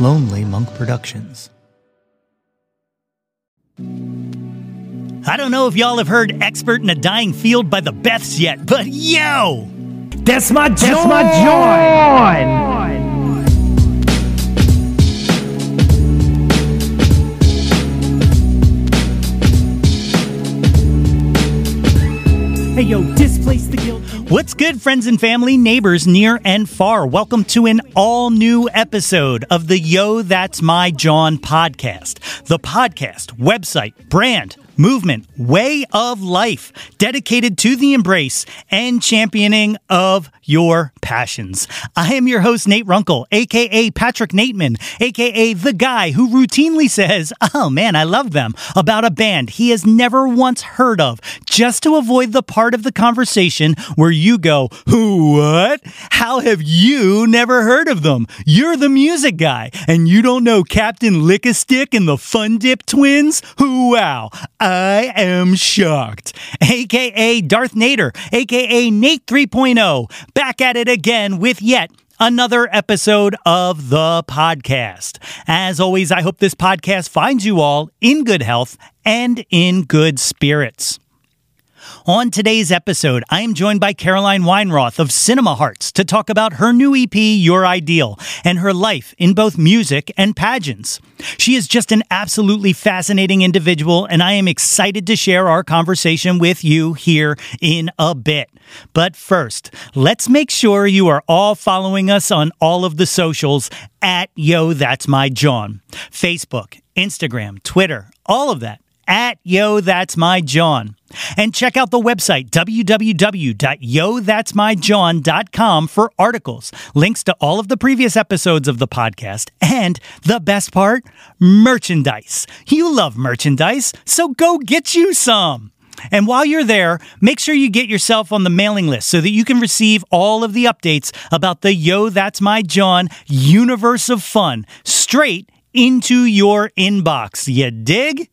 Lonely Monk Productions. I don't know if y'all have heard Expert in a Dying Field by the Beths yet, but yo! That's my joy! That's my joy! Hey yo, displace the guilt. What's good, friends and family, neighbors near and far? Welcome to an all new episode of the Yo That's My Jawn podcast. The podcast, website, brand, movement, way of life dedicated to the embrace and championing of your passions. I am your host, Nate Runkle, aka Patrick Nateman, aka the guy who routinely says, Oh man, I love them, about a band he has never once heard of, just to avoid the part of the conversation where you go, Who, what? How have you never heard of them? You're the music guy, and you don't know Captain Lick a Stick and the Fun Dip Twins? Who, Wow, I am shocked. AKA Darth Nader, AKA Nate 3.0, back at it again with yet another episode of the podcast. As always, I hope this podcast finds you all in good health and in good spirits. On today's episode, I am joined by Caroline Weinroth of Cinema Hearts to talk about her new EP, Your Ideal, and her life in both music and pageants. She is just an absolutely fascinating individual, and I am excited to share our conversation with you here in a bit. But first, let's make sure you are all following us on all of the socials at Yo That's My Jawn. Facebook, Instagram, Twitter, all of that at Yo That's My Jawn. And check out the website www.yothat'smyjohn.com for articles, links to all of the previous episodes of the podcast, and the best part, merchandise. You love merchandise, so go get you some. And while you're there, make sure you get yourself on the mailing list so that you can receive all of the updates about the Yo That's My Jawn universe of fun straight into your inbox. You dig?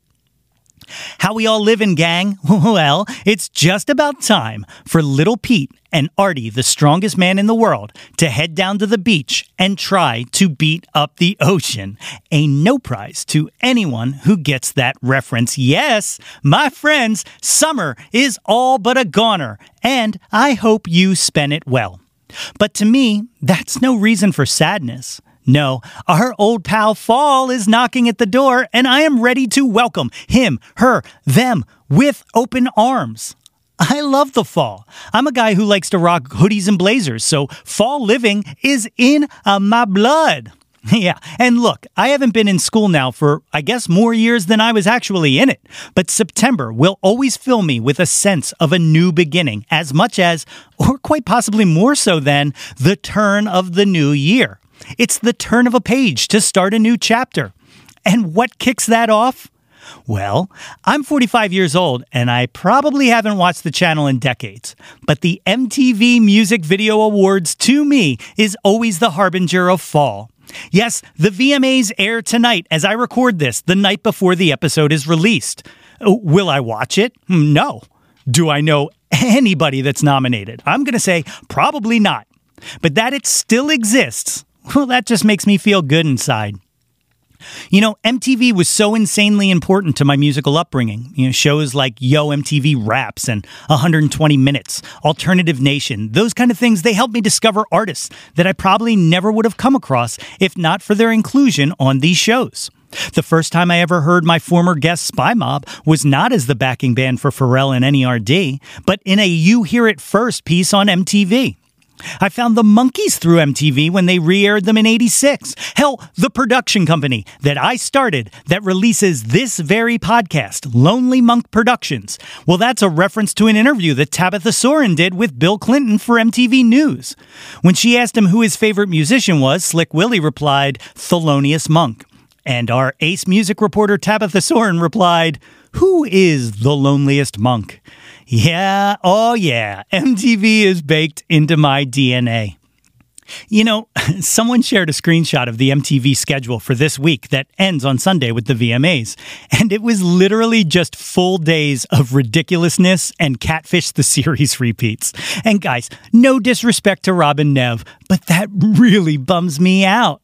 How we all live in, gang? Well, it's just about time for little Pete and Artie, the strongest man in the world, to head down to the beach and try to beat up the ocean. A no prize to anyone who gets that reference. Yes, my friends, summer is all but a goner, and I hope you spend it well. But to me, that's no reason for sadness. No, our old pal Fall is knocking at the door, and I am ready to welcome him, her, them with open arms. I love the fall. I'm a guy who likes to rock hoodies and blazers, so fall living is in uh, my blood. Yeah, and look, I haven't been in school now for, I guess, more years than I was actually in it. But September will always fill me with a sense of a new beginning, as much as, or quite possibly more so than, the turn of the new year. It's the turn of a page to start a new chapter. And what kicks that off? Well, I'm 45 years old and I probably haven't watched the channel in decades, but the MTV Music Video Awards to me is always the harbinger of fall. Yes, the VMAs air tonight as I record this, the night before the episode is released. Oh, will I watch it? Hmm, no. Do I know anybody that's nominated? I'm going to say probably not. But that it still exists, well, that just makes me feel good inside. You know, MTV was so insanely important to my musical upbringing. You know, shows like Yo MTV Raps and 120 Minutes, Alternative Nation, those kind of things, they helped me discover artists that I probably never would have come across if not for their inclusion on these shows. The first time I ever heard my former guest Spy Mob was not as the backing band for Pharrell and NERD, but in a You Hear It First piece on MTV. I found the Monkees through MTV when they re aired them in 86. Hell, the production company that I started that releases this very podcast, Lonely Monk Productions. Well, that's a reference to an interview that Tabitha Soren did with Bill Clinton for MTV News. When she asked him who his favorite musician was, Slick Willie replied, Thelonious Monk. And our ace music reporter Tabitha Soren replied, Who is the loneliest monk? Yeah, oh yeah, MTV is baked into my DNA. You know, someone shared a screenshot of the MTV schedule for this week that ends on Sunday with the VMAs, and it was literally just full days of ridiculousness and Catfish the series repeats. And guys, no disrespect to Rob and Nev, but that really bums me out.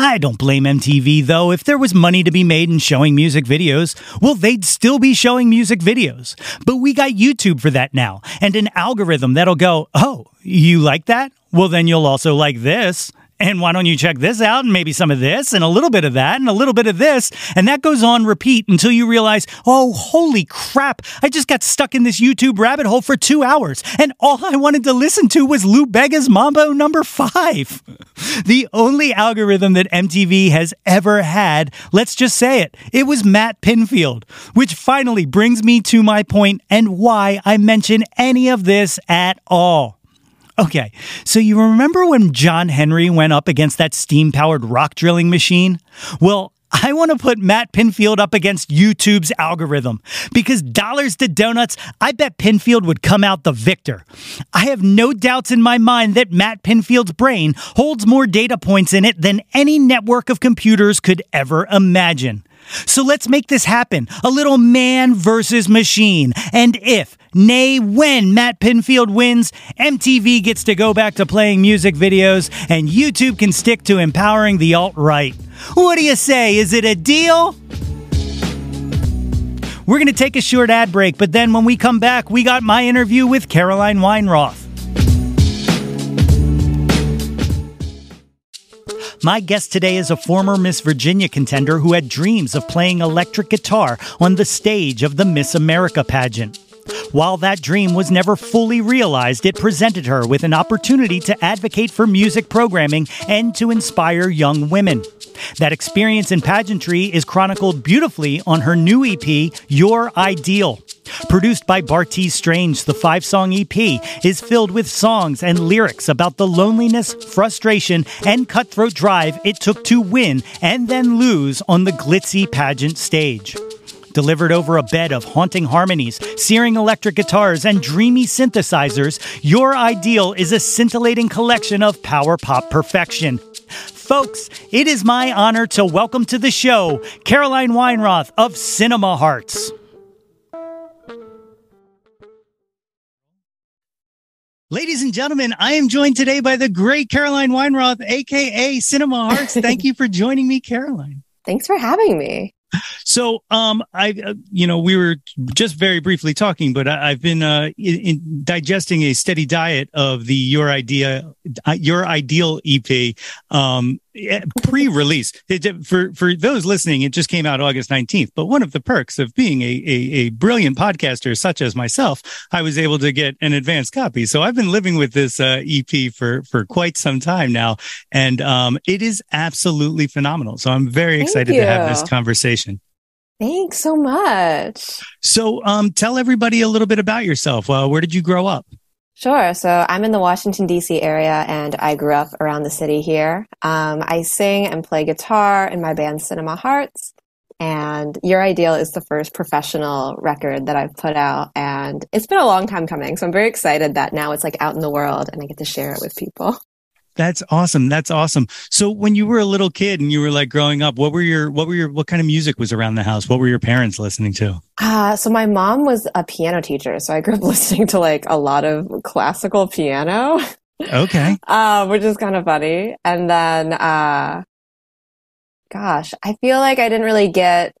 I don't blame MTV though. If there was money to be made in showing music videos, well, they'd still be showing music videos. But we got YouTube for that now and an algorithm that'll go, oh, you like that? Well, then you'll also like this. And why don't you check this out and maybe some of this and a little bit of that and a little bit of this? And that goes on repeat until you realize, oh, holy crap, I just got stuck in this YouTube rabbit hole for two hours and all I wanted to listen to was Lou Bega's Mambo number five. The only algorithm that MTV has ever had, let's just say it, it was Matt Pinfield, which finally brings me to my point and why I mention any of this at all. Okay, so you remember when John Henry went up against that steam powered rock drilling machine? Well, I want to put Matt Pinfield up against YouTube's algorithm because dollars to donuts, I bet Pinfield would come out the victor. I have no doubts in my mind that Matt Pinfield's brain holds more data points in it than any network of computers could ever imagine. So let's make this happen. A little man versus machine. And if, nay, when Matt Pinfield wins, MTV gets to go back to playing music videos and YouTube can stick to empowering the alt right. What do you say? Is it a deal? We're going to take a short ad break, but then when we come back, we got my interview with Caroline Weinroth. My guest today is a former Miss Virginia contender who had dreams of playing electric guitar on the stage of the Miss America pageant. While that dream was never fully realized, it presented her with an opportunity to advocate for music programming and to inspire young women. That experience in pageantry is chronicled beautifully on her new EP, Your Ideal. Produced by Bartees Strange, the five song EP is filled with songs and lyrics about the loneliness, frustration, and cutthroat drive it took to win and then lose on the glitzy pageant stage. Delivered over a bed of haunting harmonies, searing electric guitars, and dreamy synthesizers, Your Ideal is a scintillating collection of power pop perfection. Folks, it is my honor to welcome to the show Caroline Weinroth of Cinema Hearts. And gentlemen, I am joined today by the great Caroline Weinroth, aka Cinema Hearts. Thank you for joining me, Caroline. Thanks for having me. So, um, I, uh, you know, we were just very briefly talking, but I, have been uh, in, in digesting a steady diet of the Your Idea, Your Ideal EP, um, eh, pre-release. It, for for those listening, it just came out August nineteenth. But one of the perks of being a, a a brilliant podcaster such as myself, I was able to get an advance copy. So I've been living with this uh, EP for for quite some time now, and um, it is absolutely phenomenal. So I'm very Thank excited you. to have this conversation. Thanks so much. So, um, tell everybody a little bit about yourself. Uh, where did you grow up? Sure. So I'm in the Washington, D.C. area and I grew up around the city here. Um, I sing and play guitar in my band Cinema Hearts. And Your Ideal is the first professional record that I've put out. And it's been a long time coming. So I'm very excited that now it's like out in the world and I get to share it with people. That's awesome. That's awesome. So when you were a little kid and you were like growing up, what were your, what were your, what kind of music was around the house? What were your parents listening to? Uh, so my mom was a piano teacher. So I grew up listening to like a lot of classical piano. Okay. uh, which is kind of funny. And then, uh, gosh, I feel like I didn't really get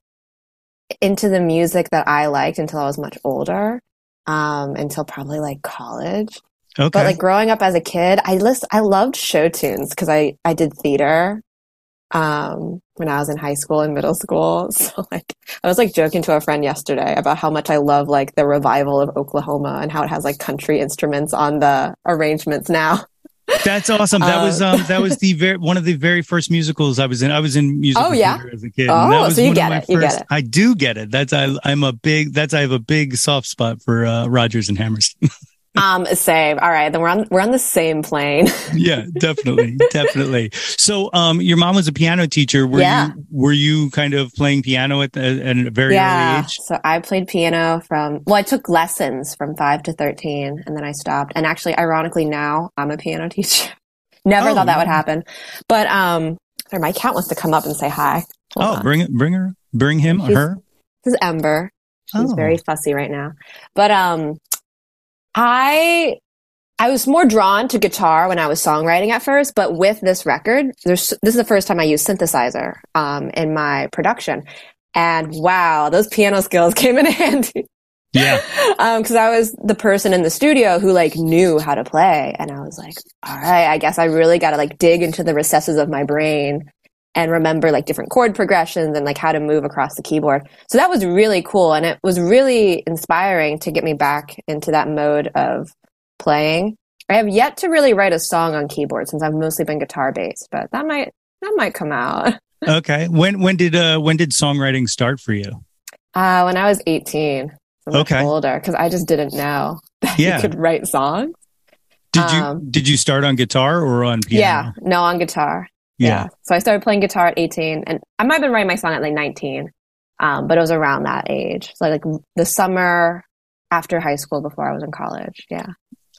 into the music that I liked until I was much older, um, until probably like college. Okay. But like growing up as a kid, I list, I loved show tunes because I, I did theater, um, when I was in high school and middle school. So like, I was like joking to a friend yesterday about how much I love like the revival of Oklahoma and how it has like country instruments on the arrangements now. That's awesome. That was um that was the very one of the very first musicals I was in. I was in musical Oh, yeah? as a kid. Oh, that was so you get it. You get it. I do get it. That's I I'm a big that's I have a big soft spot for uh Rodgers and Hammerstein. Um, same. All right. Then we're on, we're on the same plane. yeah, definitely, definitely. So, um, your mom was a piano teacher. Were Yeah. you were you kind of playing piano at, the, at a very early yeah. age? So I played piano from, well, I took lessons from five to 13 and then I stopped. And actually, ironically, now I'm a piano teacher. Never Oh, thought that would happen. But, um, sorry, my cat wants to come up and say hi. Hold Oh, on. bring it, bring her, bring him, She's- her. This is Ember. She's Oh. very fussy right now. But, um, I I was more drawn to guitar when I was songwriting at first, but with this record, there's this is the first time I used synthesizer um, in my production, and wow, those piano skills came in handy. Yeah. Because um, I was the person in the studio who like knew how to play, and I was like, all right, I guess I really got to like dig into the recesses of my brain and remember like different chord progressions and like how to move across the keyboard. So that was really cool, and it was really inspiring to get me back into that mode of playing. I have yet to really write a song on keyboard since I've mostly been guitar based, but that might that might come out. Okay. When when did uh when did songwriting start for you? Uh when I was 18. So okay. older because I just didn't know that yeah. you could write songs. Did um, you did you start on guitar or on piano? Yeah, no, on guitar. Yeah. yeah. So I started playing guitar at 18 and I might have been writing my song at like 19. Um, but it was around that age. So like the summer after high school before I was in college. Yeah.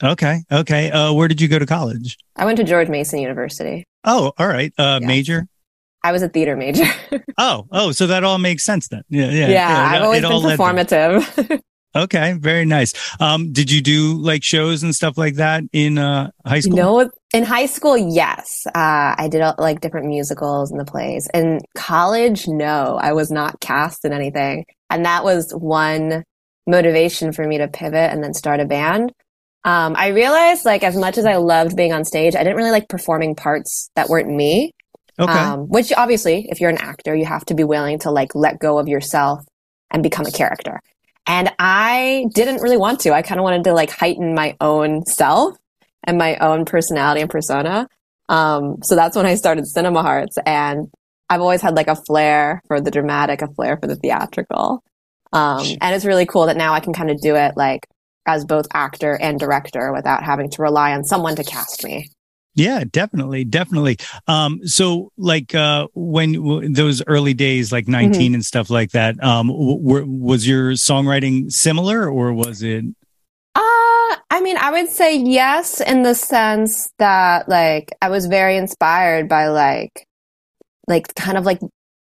Okay. Okay. Uh, where did you go to college? I went to George Mason University. Oh, all right. Uh, yeah. major? I was a theater major. oh, oh, so that all makes sense then. Yeah. Yeah. Yeah. yeah I've always been performative. okay. Very nice. Um, did you do like shows and stuff like that in, uh, high school? No, in high school, yes. Uh, I did like different musicals and the plays. In college, no, I was not cast in anything. And that was one motivation for me to pivot and then start a band um, I realized like as much as I loved being on stage, I didn't really like performing parts that weren't me. Okay. Um, which obviously, if you're an actor, you have to be willing to like let go of yourself and become a character. And I didn't really want to. I kind of wanted to like heighten my own self and my own personality and persona. Um, so that's when I started Cinema Hearts. And I've always had like a flair for the dramatic, a flair for the theatrical. Um, and it's really cool that now I can kind of do it like as both actor and director without having to rely on someone to cast me. Yeah, definitely, definitely. Um, so like uh, when w- those early days, like 19 mm-hmm. and stuff like that, um, w- was your songwriting similar or was it? Uh, I mean, I would say yes, in the sense that like I was very inspired by like, like kind of like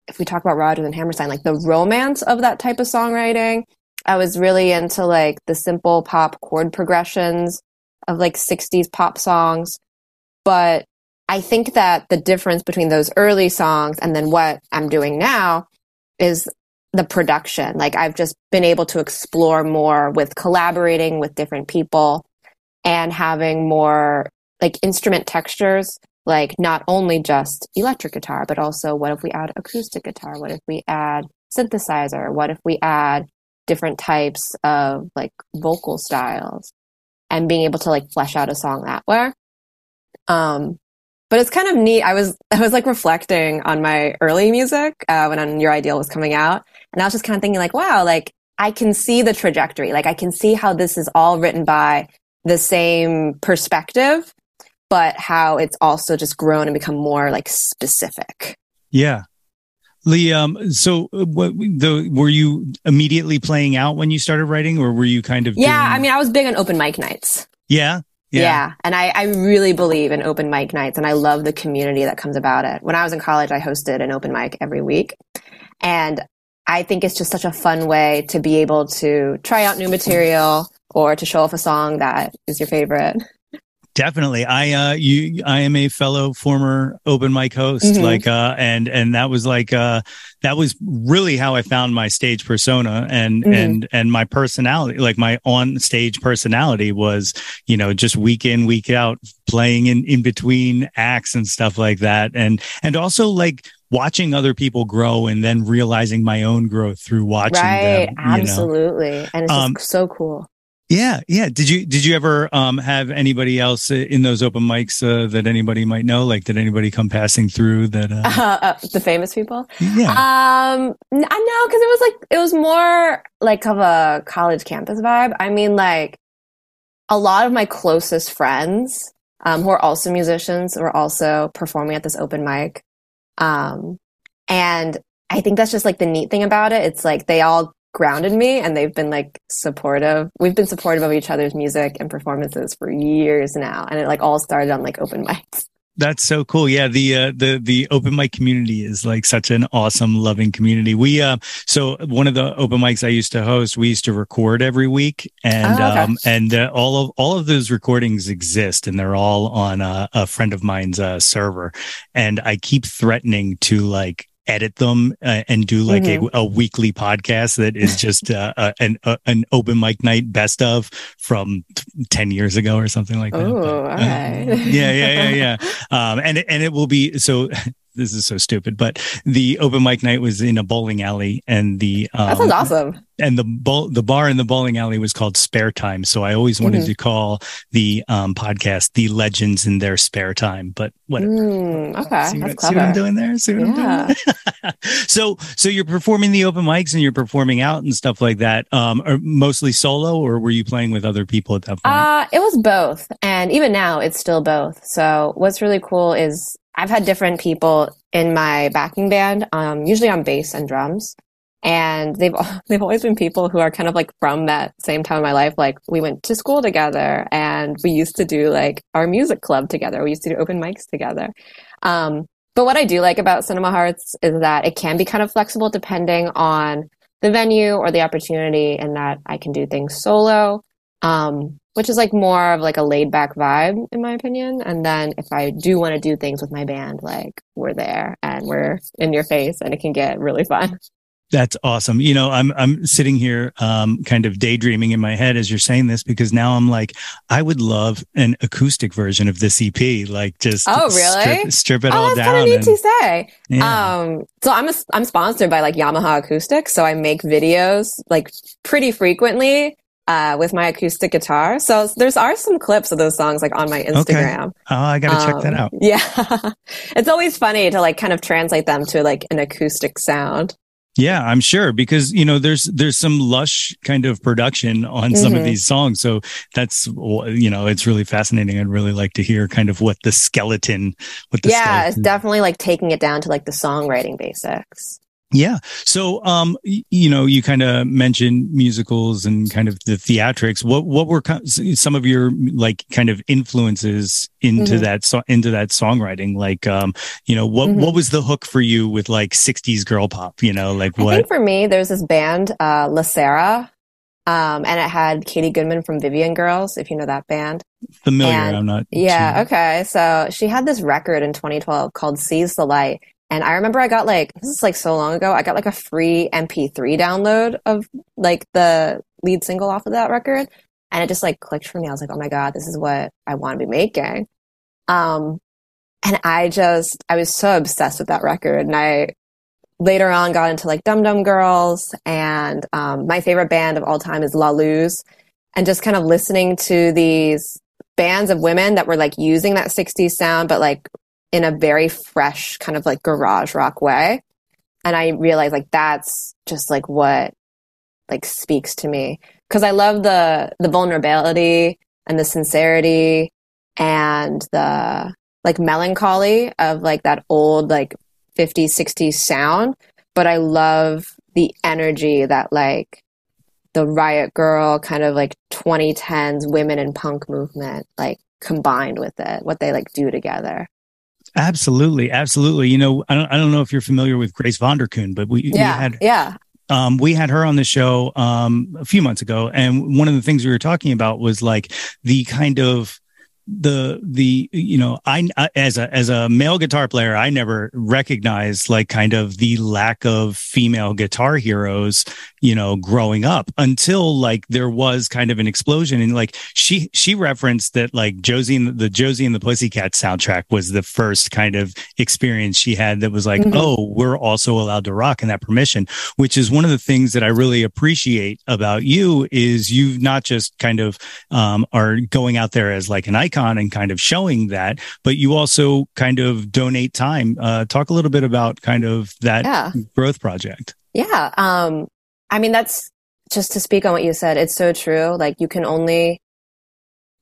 if we talk about Rodgers and Hammerstein, like the romance of that type of songwriting I was really into like the simple pop chord progressions of like 60s pop songs. But I think that the difference between those early songs and then what I'm doing now is the production. Like I've just been able to explore more with collaborating with different people and having more like instrument textures, like not only just electric guitar, but also what if we add acoustic guitar? What if we add synthesizer? What if we add different types of like vocal styles and being able to like flesh out a song that way. Um, but it's kind of neat. I was I was like reflecting on my early music uh, when on Your Ideal was coming out, and I was just kind of thinking like, wow, like I can see the trajectory. Like I can see how this is all written by the same perspective, but how it's also just grown and become more like specific. Yeah, Lee, um, so uh, what the were you immediately playing out when you started writing, or were you kind of? Yeah, doing... I mean, I was big on open mic nights. Yeah, yeah, yeah. and I, I really believe in open mic nights, and I love the community that comes about it. When I was in college, I hosted an open mic every week, and I think it's just such a fun way to be able to try out new material or to show off a song that is your favorite. Definitely. I uh you I am a fellow former open mic host mm-hmm. like uh and and that was like uh that was really how I found my stage persona and mm-hmm. and and my personality like my on stage personality was you know just week in week out playing in in between acts and stuff like that and and also like watching other people grow and then realizing my own growth through watching right, them. Absolutely. Know? And it's um, so cool. Yeah, yeah. Did you did you ever um, have anybody else in those open mics uh, that anybody might know? Like, did anybody come passing through that? Uh... Uh, uh the famous people? Yeah. Um, I know because it was like it was more like of a college campus vibe. I mean, like a lot of my closest friends um, who are also musicians were also performing at this open mic, um, and I think that's just like the neat thing about it. It's like they all grounded me and they've been like supportive. We've been supportive of each other's music and performances for years now. And it like all started on like open mics. That's so cool. Yeah, the uh, the the open mic community is like such an awesome, loving community. We uh, so one of the open mics I used to host, we used to record every week, and oh, okay. um, and uh, all of all of those recordings exist, and they're all on a, a friend of mine's uh, server. And I keep threatening to like edit them uh, and do like mm-hmm. a, a, weekly podcast that is just uh, uh, an uh, an open mic night best of from t- 10 years ago or something like that. Oh, all uh, yeah, yeah, yeah, yeah. Um, and and it will be so this is so stupid, but the open mic night was in a bowling alley, and the um, that sounds awesome. And the bowl, the bar in the bowling alley was called Spare Time, so I always wanted mm-hmm. to call the um, podcast "The Legends in Their Spare Time." But whatever. Mm, okay, see, what, see, what, I'm doing there. See what yeah. I'm doing. so, so you're performing the open mics and you're performing out and stuff like that. Um, are mostly solo, or were you playing with other people at that point? Uh, it was both, and even now it's still both. So, what's really cool is I've had different people in my backing band, um, usually on bass and drums. And they've, they've always been people who are kind of like from that same time in my life. Like we went to school together and we used to do like our music club together. We used to do open mics together. Um, but what I do like about Cinema Hearts is that it can be kind of flexible depending on the venue or the opportunity and that I can do things solo. Um, which is like more of like a laid back vibe in my opinion and then if i do want to do things with my band like we're there and we're in your face and it can get really fun that's awesome. You know, I'm I'm sitting here um kind of daydreaming in my head as you're saying this because now I'm like I would love an acoustic version of this EP like just Oh, really? Strip, strip it oh, all that's down. Kind of neat to say. Yeah. Um so I'm a, I'm sponsored by like Yamaha Acoustics, so I make videos like pretty frequently uh, with my acoustic guitar. So there's are some clips of those songs like on my Instagram. Okay. Oh, I gotta um, check that um, out. Yeah, it's always funny to like kind of translate them to like an acoustic sound. Yeah, I'm sure because you know there's there's some lush kind of production on mm-hmm. some of mm-hmm. these songs, so that's you know it's really fascinating. I'd really like to hear kind of what the skeleton, what the yeah, skeleton. it's definitely like taking it down to like the songwriting basics. Yeah. So, um, you know, you kind of mentioned musicals and kind of the theatrics. What what were some of your like kind of influences into mm-hmm. that so- into that songwriting? Like, um, you know, what mm-hmm. what was the hook for you with like '60s girl pop? You know, like what? I think for me, there's this band, uh, La Sera, um, and it had Katy Goodman from Vivian Girls, if you know that band. Familiar, and, I'm not. Yeah, okay. So she had this record in 2012 called "Sees the Light." And I remember I got like, this is like so long ago, I got like a free MP3 download of like the lead single off of that record. And it just like clicked for me. I was like, oh my God, this is what I want to be making. Um, and I just, I was so obsessed with that record. And I later on got into like Dum Dum Girls. And um, my favorite band of all time is La Luz. And just kind of listening to these bands of women that were like using that 60s sound, but like in a very fresh kind of like garage rock way. And I realized like that's just like what like speaks to me. Because I love the the vulnerability and the sincerity and the like melancholy of like that old like 50s 60s sound. But I love the energy that like the riot grrrl kind of like 2010s women in punk movement like combined with it what they like do together Absolutely, absolutely. You know, I don't, I don't know if you're familiar with Grace Vonderkoon, but we, yeah, we had yeah. Um, we had her on the show um, a few months ago, and one of the things we were talking about was like the kind of the the you know I, I, as a as a male guitar player i never recognized like kind of the lack of female guitar heroes you know growing up until like there was kind of an explosion and like she she referenced that like josie and the, josie and the pussycat soundtrack was the first kind of experience she had that was like mm-hmm. oh we're also allowed to rock and that permission which is one of the things that i really appreciate about you is you not just kind of um, are going out there as like an icon icon and kind of showing that, but you also kind of donate time. Uh, talk a little bit about kind of that yeah. growth project. Yeah. Um, I mean, that's just to speak on what you said. It's so true. Like you can only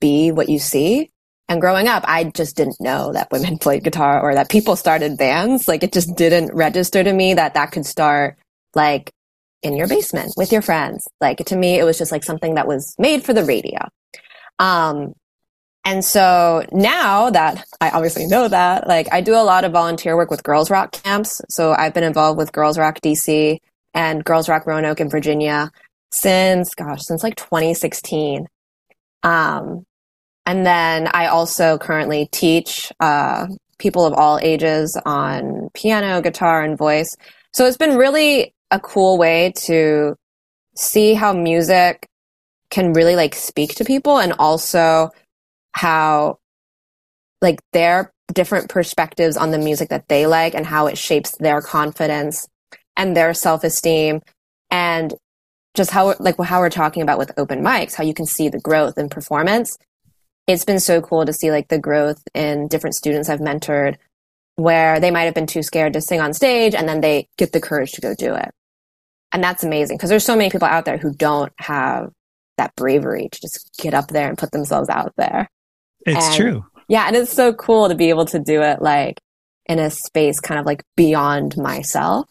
be what you see. And growing up, I just didn't know that women played guitar or that people started bands. Like it just didn't register to me that that could start like in your basement with your friends. Like to me, it was just like something that was made for the radio. Um, And so now that I obviously know that, like I do a lot of volunteer work with Girls Rock camps. So I've been involved with Girls Rock DC and Girls Rock Roanoke in Virginia since, gosh, since like 2016. Um, and then I also currently teach, uh, people of all ages on piano, guitar, and voice. So it's been really a cool way to see how music can really like speak to people and also how like their different perspectives on the music that they like and how it shapes their confidence and their self-esteem and just how like how we're talking about with open mics how you can see the growth in performance it's been so cool to see like the growth in different students I've mentored where they might have been too scared to sing on stage and then they get the courage to go do it. And that's amazing because there's so many people out there who don't have that bravery to just get up there and put themselves out there. It's And- true. Yeah, and it's so cool to be able to do it like in a space kind of like beyond myself.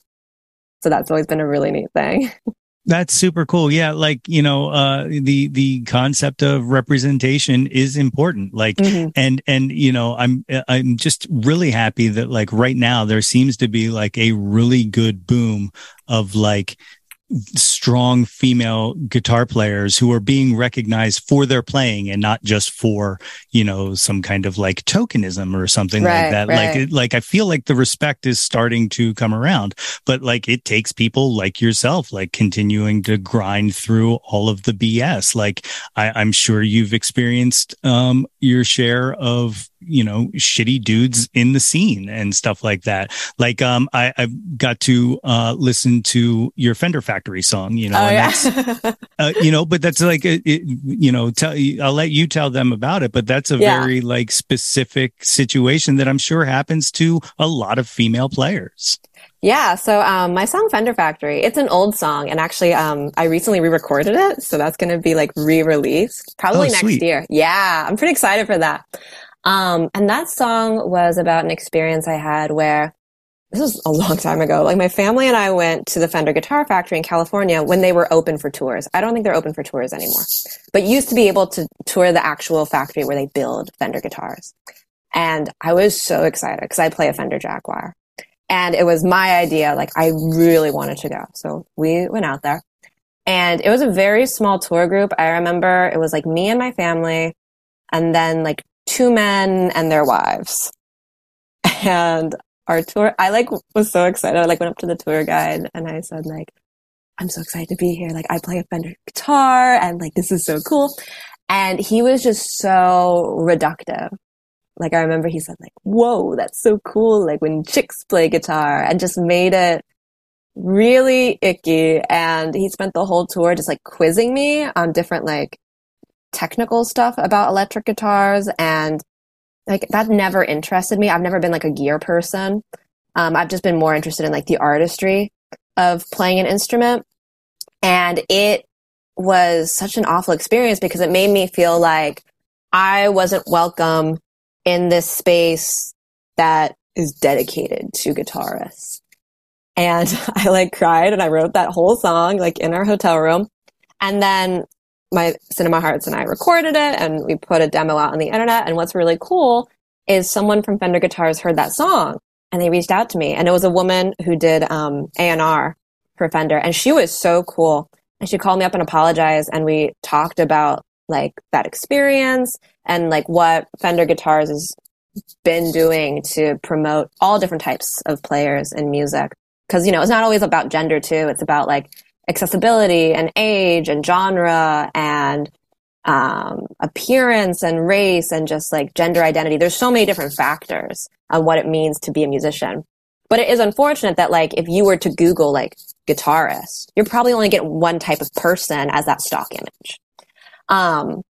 So that's always been a really neat thing. That's super cool. Yeah, like you know, uh, the the concept of representation is important. Like, Mhm. and and you know, I'm I'm just really happy that like right now there seems to be like a really good boom of like strong female guitar players who are being recognized for their playing and not just for you know some kind of like tokenism or something Right, like that. Like right. it, like i feel like the respect is starting to come around but like it takes people like yourself like continuing to grind through all of the bs like I, i'm sure you've experienced um your share of you know shitty dudes in the scene and stuff like that. Like um i i've got to uh listen to your fender factory song you know oh and yeah. that's uh, you know but that's like it, it, you know tell i'll let you tell them about it but that's a Yeah. very like specific situation that i'm sure happens to a lot of female players Yeah, so um, my song Fender Factory, it's an old song, and actually, um, I recently re-recorded it, so that's going to be like re-released probably Oh, next sweet. year. Yeah, I'm pretty excited for that. Um, and that song was about an experience I had where this was a long time ago. Like my family and I went to the Fender Guitar Factory in California when they were open for tours. I don't think they're open for tours anymore, but used to be able to tour the actual factory where they build Fender guitars. And I was so excited because I play a Fender Jaguar. And it was my idea. Like I really wanted to go. So we went out there and it was a very small tour group. I remember it was like me and my family and then like two men and their wives. And our tour, I like was so excited. I like went up to the tour guide and I said like, I'm so excited to be here. Like I play a Fender guitar and like this is so cool. And he was just so reductive. Like I remember he said like, whoa, that's so cool. Like when chicks play guitar and just made it really icky. And he spent the whole tour just like quizzing me on different like technical stuff about electric guitars. And like that never interested me. I've never been like a gear person. Um, I've just been more interested in like the artistry of playing an instrument. And it was such an awful experience because it made me feel like I wasn't welcome in this space that is dedicated to guitarists. And I like cried and I wrote that whole song like in our hotel room. And then my Cinema Hearts and I recorded it and we put a demo out on the internet. And what's really cool is someone from Fender Guitars heard that song and they reached out to me. And it was a woman who did um, A&R for Fender. And she was so cool. And she called me up and apologized. And we talked about like that experience and like what Fender Guitars has been doing to promote all different types of players in music. Cause, you know, it's not always about gender too. It's about like accessibility and age and genre and um, appearance and race and just like gender identity. There's so many different factors on what it means to be a musician. But it is unfortunate that like if you were to Google like guitarist, you're probably only get one type of person as that stock image. Um,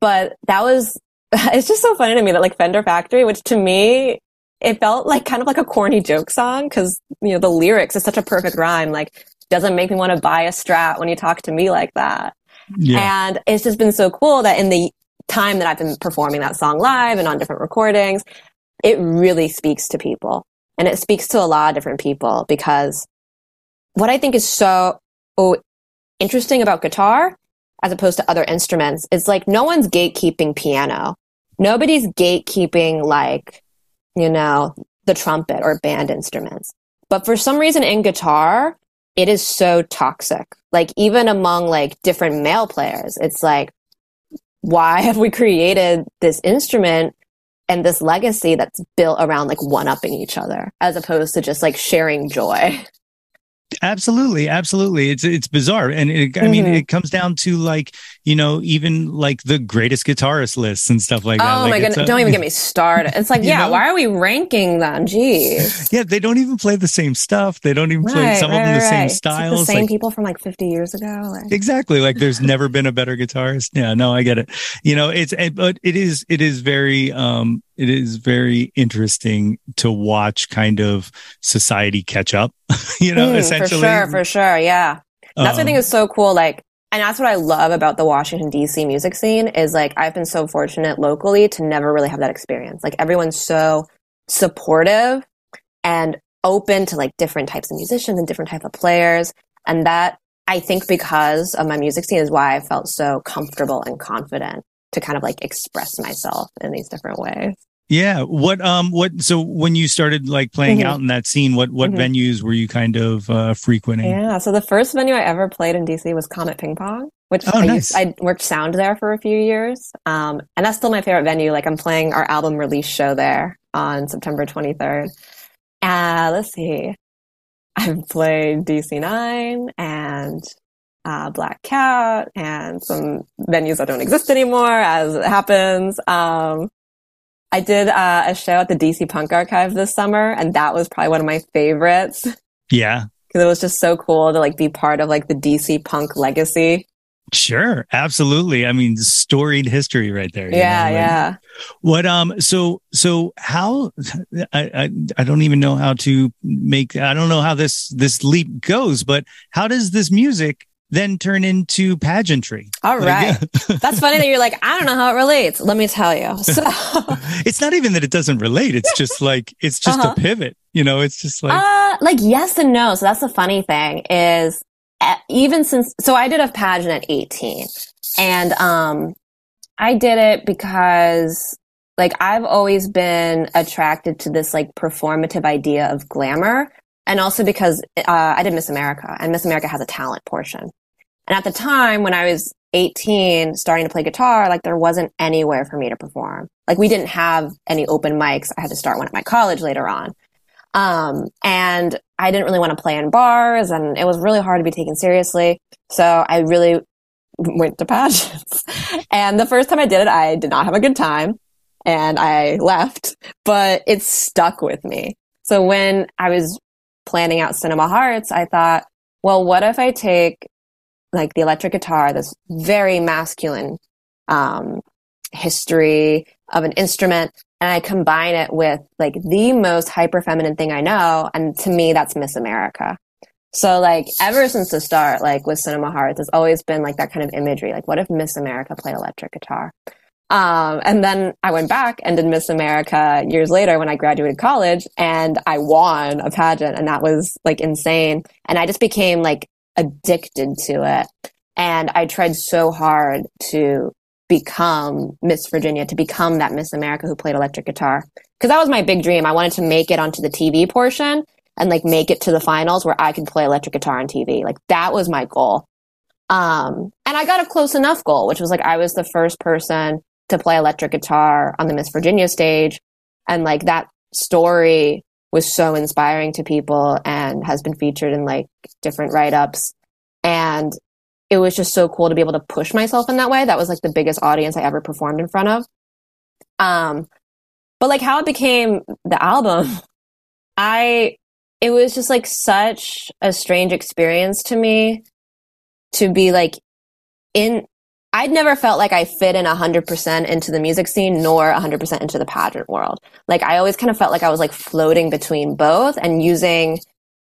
but that was it's just so funny to me that like Fender Factory, which to me it felt like kind of like a corny joke song because you know the lyrics is such a perfect rhyme. Like doesn't make me want to buy a Strat when you talk to me like that. yeah And it's just been so cool that in the time that I've been performing that song live and on different recordings, it really speaks to people. And it speaks to a lot of different people because what I think is so oh, interesting about guitar as opposed to other instruments is like no one's gatekeeping piano. nobody's gatekeeping like, you know, the trumpet or band instruments. But for some reason in guitar, it is so toxic. Like even among like different male players, it's like, why have we created this instrument and this legacy that's built around like one upping each other as opposed to just like sharing joy? Absolutely, absolutely. It's it's bizarre, and it, I mm-hmm. mean, it comes down to like you know, even like the greatest guitarist lists and stuff like that. Oh like my goodness! Don't even get me started. It's like, yeah, know? why are we ranking them? Jeez. Yeah, they don't even play the same stuff. They don't even right, play some right, of them the right. same styles. Like the same like, people from like fifty years ago. Like. Exactly. Like there's never been a better guitarist. Yeah, no, I get it. You know, it's it, but it is it is very um it is very interesting to watch kind of society catch up, you know, mm, essentially. For sure, for sure. Yeah. That's um, what I think um, is so cool. Like, and that's what I love about the Washington DC music scene is like, I've been so fortunate locally to never really have that experience. Like everyone's so supportive and open to like different types of musicians and different type of players. And that I think because of my music scene is why I felt so comfortable and confident to kind of like express myself in these different ways. Yeah. What um what so when you started like playing mm-hmm. out in that scene, what what mm-hmm. venues were you kind of uh frequenting? Yeah. So the first venue I ever played in DC was Comet Ping Pong, which oh, I nice. used, I worked sound there for a few years. Um and that's still my favorite venue. Like I'm playing our album release show there on September 23rd. Uh let's see. I've played DC Nine and uh, Black Cat and some venues that don't exist anymore as it happens. Um, I did uh, a show at the DC Punk Archive this summer, and that was probably one of my favorites. Yeah, because it was just so cool to like be part of like the DC punk legacy. Sure, absolutely. I mean, storied history right there. Yeah, know? yeah. What um? So so how? I, I I don't even know how to make. I don't know how this this leap goes. But how does this music then turn into pageantry. All right. That's funny that you're like, I don't know how it relates. Let me tell you. So it's not even that it doesn't relate. It's just like, it's just uh-huh. a pivot. You know, it's just like, uh, like yes and no. So that's the funny thing is eh, even since, so I did a pageant at 18 and, um, I did it because like I've always been attracted to this like performative idea of glamour and also because uh, I did Miss America, and Miss America has a talent portion. And at the time when I was 18, starting to play guitar, like there wasn't anywhere for me to perform. Like we didn't have any open mics. I had to start one at my college later on. Um, and I didn't really want to play in bars, and it was really hard to be taken seriously. So I really went to pageants. and the first time I did it, I did not have a good time and I left, but it stuck with me. So when I was planning out Cinema Hearts, I thought, well, what if I take like the electric guitar, this very masculine um, history of an instrument, and I combine it with like the most hyper feminine thing I know, and to me, that's Miss America. So like ever since the start, like with Cinema Hearts, it's always been like that kind of imagery. Like, what if Miss America played electric guitar? Um, and then I went back and did Miss America years later when I graduated college and I won a pageant and that was like insane. And I just became like addicted to it. And I tried so hard to become Miss Virginia, to become that Miss America who played electric guitar. Cause that was my big dream. I wanted to make it onto the TV portion and like make it to the finals where I could play electric guitar on TV. Like that was my goal. Um, and I got a close enough goal, which was like I was the first person to play electric guitar on the Miss Virginia stage. And like that story was so inspiring to people and has been featured in like different write ups. And it was just so cool to be able to push myself in that way. That was like the biggest audience I ever performed in front of. Um, but like how it became the album, I, it was just like such a strange experience to me to be like in I'd never felt like I fit in 100% into the music scene nor 100% into the pageant world. Like I always kind of felt like I was like floating between both and using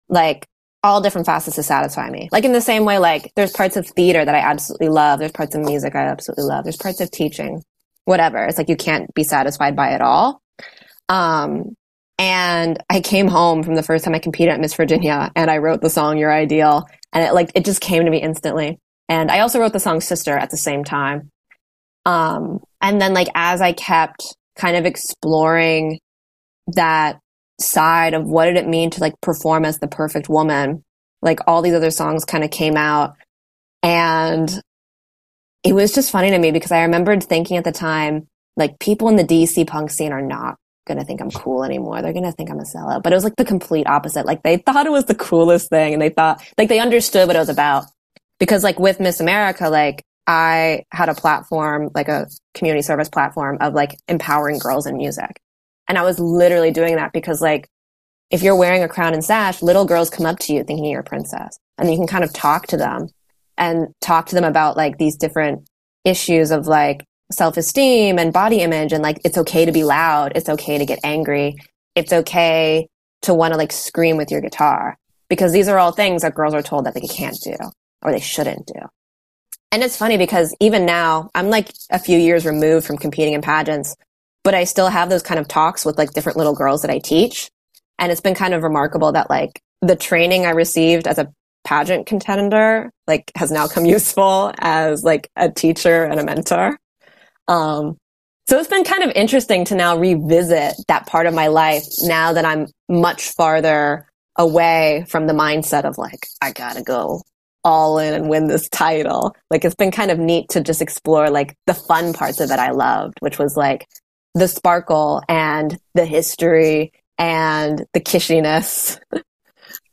like all different facets to satisfy me. Like in the same way, like there's parts of theater that I absolutely love. There's parts of music I absolutely love. There's parts of teaching, whatever. It's like you can't be satisfied by it all. Um, and I came home from the first time I competed at Miss Virginia and I wrote the song Your Ideal and it like, it just came to me instantly. And I also wrote the song Sister at the same time. Um, And then like as I kept kind of exploring that side of what did it mean to like perform as the perfect woman, like all these other songs kind of came out and it was just funny to me because I remembered thinking at the time, like people in the DC punk scene are not going to think I'm cool anymore. They're going to think I'm a sellout. But it was like the complete opposite. Like they thought it was the coolest thing and they thought, like they understood what it was about. Because like with Miss America, like I had a platform, like a community service platform of like empowering girls in music. And I was literally doing that because like if you're wearing a crown and sash, little girls come up to you thinking you're a princess. And you can kind of talk to them and talk to them about like these different issues of like self-esteem and body image. And like it's okay to be loud. It's okay to get angry. It's okay to want to like scream with your guitar. Because these are all things that girls are told that they can't do or they shouldn't do. And it's funny because even now i'm like a few years removed from competing in pageants but i still have those kind of talks with like different little girls that i teach. And it's been kind of remarkable that like the training i received as a pageant contender like has now come useful as like a teacher and a mentor. Um, so it's been kind of interesting to now revisit that part of my life now that I'm much farther away from the mindset of like, I gotta go all in and win this title. Like it's been kind of neat to just explore like the fun parts of it I loved, which was like the sparkle and the history and the kishiness.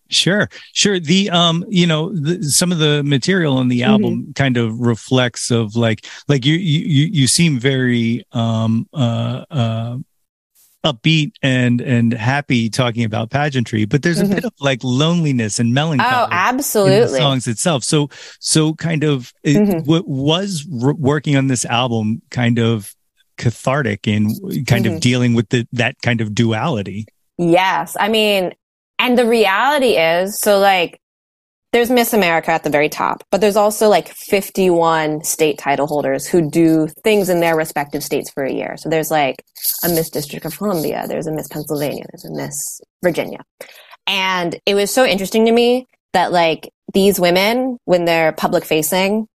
Sure, sure. The um, you know, the, some of the material in the mm-hmm. album mm-hmm. kind of reflects of like, like you you you seem very um uh uh upbeat and and happy talking about pageantry, but there's mm-hmm. a bit of like loneliness and melancholy. Oh, absolutely. songs itself. So so kind of mm-hmm. what was r- working on this album kind of cathartic in kind of mm-hmm. dealing with the that kind of duality. Yes. I mean, and the reality is, so like, there's Miss America at the very top, but there's also like 51 state title holders who do things in their respective states for a year. So there's like a Miss District of Columbia, there's a Miss Pennsylvania, there's a Miss Virginia. And it was so interesting to me that like these women, when they're public facing,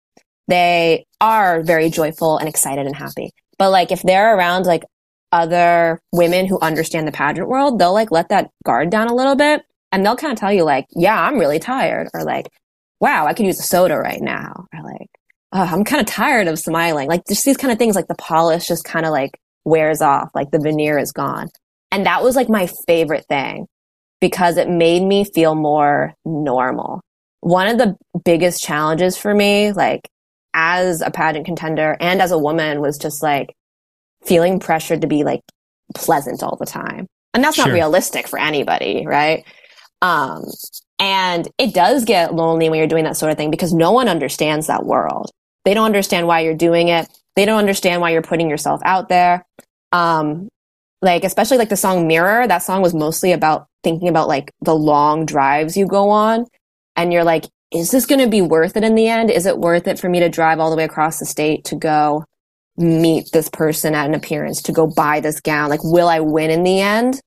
they are very joyful and excited and happy. But like if they're around like other women who understand the pageant world, they'll like let that guard down a little bit and they'll kind of tell you like, yeah, I'm really tired or like, wow, I could use a soda right now or like, oh, I'm kind of tired of smiling. Like just these kind of things, like the polish just kind of like wears off, like the veneer is gone. And that was like my favorite thing because it made me feel more normal. One of the biggest challenges for me, like as a pageant contender and as a woman was just like, feeling pressured to be like pleasant all the time. And that's not realistic for anybody, right? Um, and it does get lonely when you're doing that sort of thing because no one understands that world. They don't understand why you're doing it. They don't understand why you're putting yourself out there. Um, like, especially like the song Mirror, that song was mostly about thinking about like the long drives you go on. And you're like, is this going to be worth it in the end? Is it worth it for me to drive all the way across the state to go meet this person at an appearance to go buy this gown? Like, will I win in the end?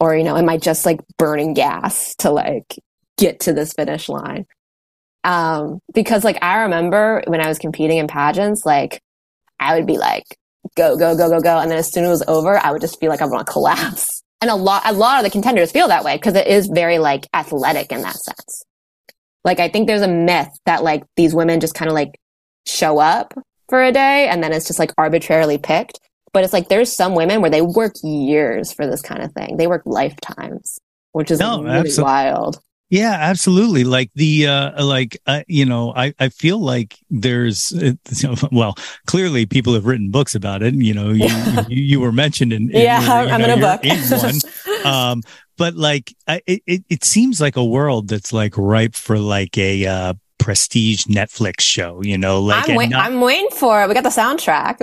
Or, you know, am I just like burning gas to like get to this finish line? Um, because like I remember when I was competing in pageants, like I would be like, go, go, go, go, go. And then as soon as it was over, I would just feel like I'm to collapse. And a lot, a lot of the contenders feel that way because it is very like athletic in that sense. Like I think there's a myth that like these women just kind of like show up for a day and then it's just like arbitrarily picked. But it's like there's some women where they work years for this kind of thing. They work lifetimes, which is no, really wild. Yeah, absolutely. Like the uh like uh, you know, I I feel like there's well, clearly people have written books about it. You know, you you, you, were mentioned in, in yeah, I'm know, in a book. in one. Um, but like it, it it seems like a world that's like ripe for like a uh prestige Netflix show, you know, like I'm, wait- not- I'm waiting for it. We got the soundtrack.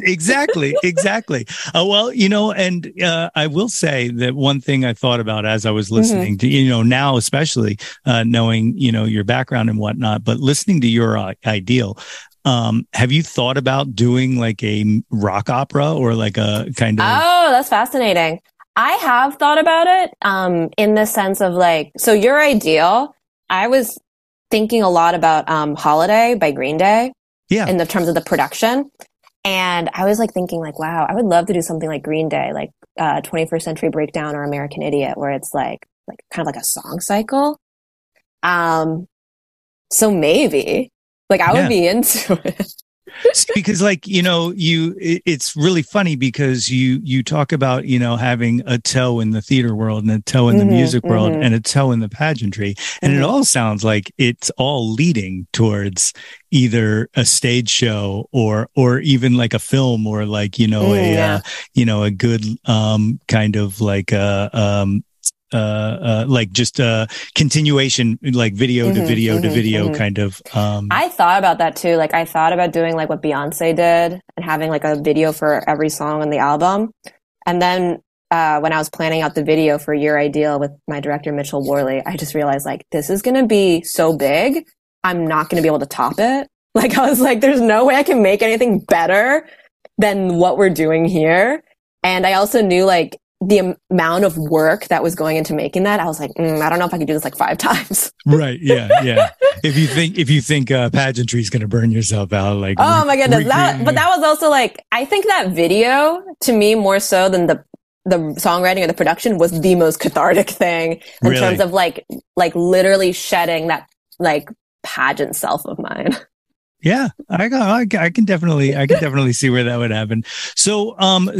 exactly, exactly. Uh, well, you know, and uh, I will say that one thing I thought about as I was mm-hmm. listening mm-hmm. to, you know, now especially uh, knowing, you know, your background and whatnot, but listening to your uh, ideal. Um, have you thought about doing like a rock opera or like a kind of? Oh, that's fascinating. I have thought about it um, in the sense of like, so your ideal. I was thinking a lot about um, Holiday by Green Day. Yeah. In the terms of the production. And I was like thinking like, wow, I would love to do something like Green Day, like uh, 21st Century Breakdown or American Idiot, where it's like, like kind of like a song cycle. Um, so maybe like I would Yeah. be into it. Because like you know you it, it's really funny because you you talk about you know having a toe in the theater world and a toe in the Mhm, music world mhm. and a toe in the pageantry and it Mhm. all sounds like it's all leading towards either a stage show or or even like a film or like you know Mm, a yeah. uh, you know a good um kind of like a um uh, uh like just uh, continuation like video to Mhm, video to mhm, video mhm. kind of um I thought about that too. Like I thought about doing like what Beyonce did and having like a video for every song on the album. And then uh, when I was planning out the video for Your Ideal with my director Mitchell Worley, I just realized like this is gonna be so big, I'm not gonna be able to top it. Like I was like, there's no way I can make anything better than what we're doing here. And I also knew like the amount of work that was going into making that. I was like, mm, I don't know if I could do this like five times. right yeah yeah if you think if you think uh pageantry is going to burn yourself out like Oh my goodness. That, but that was also like, I think that video to me more so than the, the songwriting or the production was the most cathartic thing in Really? terms of like, like literally shedding that like pageant self of mine. yeah I, got- I can definitely i can definitely see where that would happen so um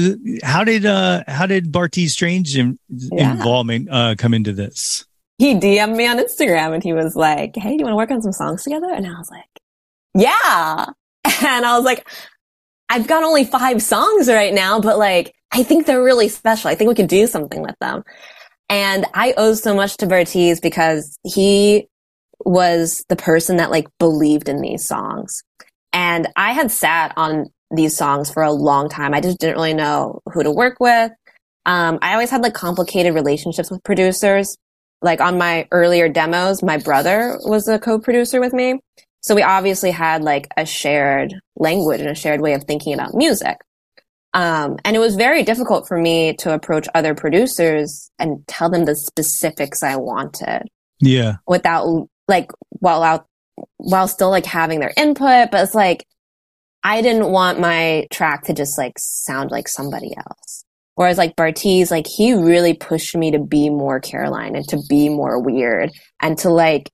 how did uh how did Bartees Strange in, Yeah. involvement uh come into this He DM'd me on Instagram and he was like, Hey, do you want to work on some songs together? And I was like, Yeah. And I was like, I've got only five songs right now, but like, I think they're really special. I think we could do something with them. And I owe so much to Bartees because he was the person that like believed in these songs. And I had sat on these songs for a long time. I just didn't really know who to work with. Um, I always had like complicated relationships with producers. Like on my earlier demos, my brother was a co-producer with me. So we obviously had like a shared language and a shared way of thinking about music. Um, and it was very difficult for me to approach other producers and tell them the specifics I wanted yeah without like while out while still like having their input but it's like i didn't want my track to just like sound like somebody else. Whereas like Bartees like he really pushed me to be more caroline and to be more weird and to like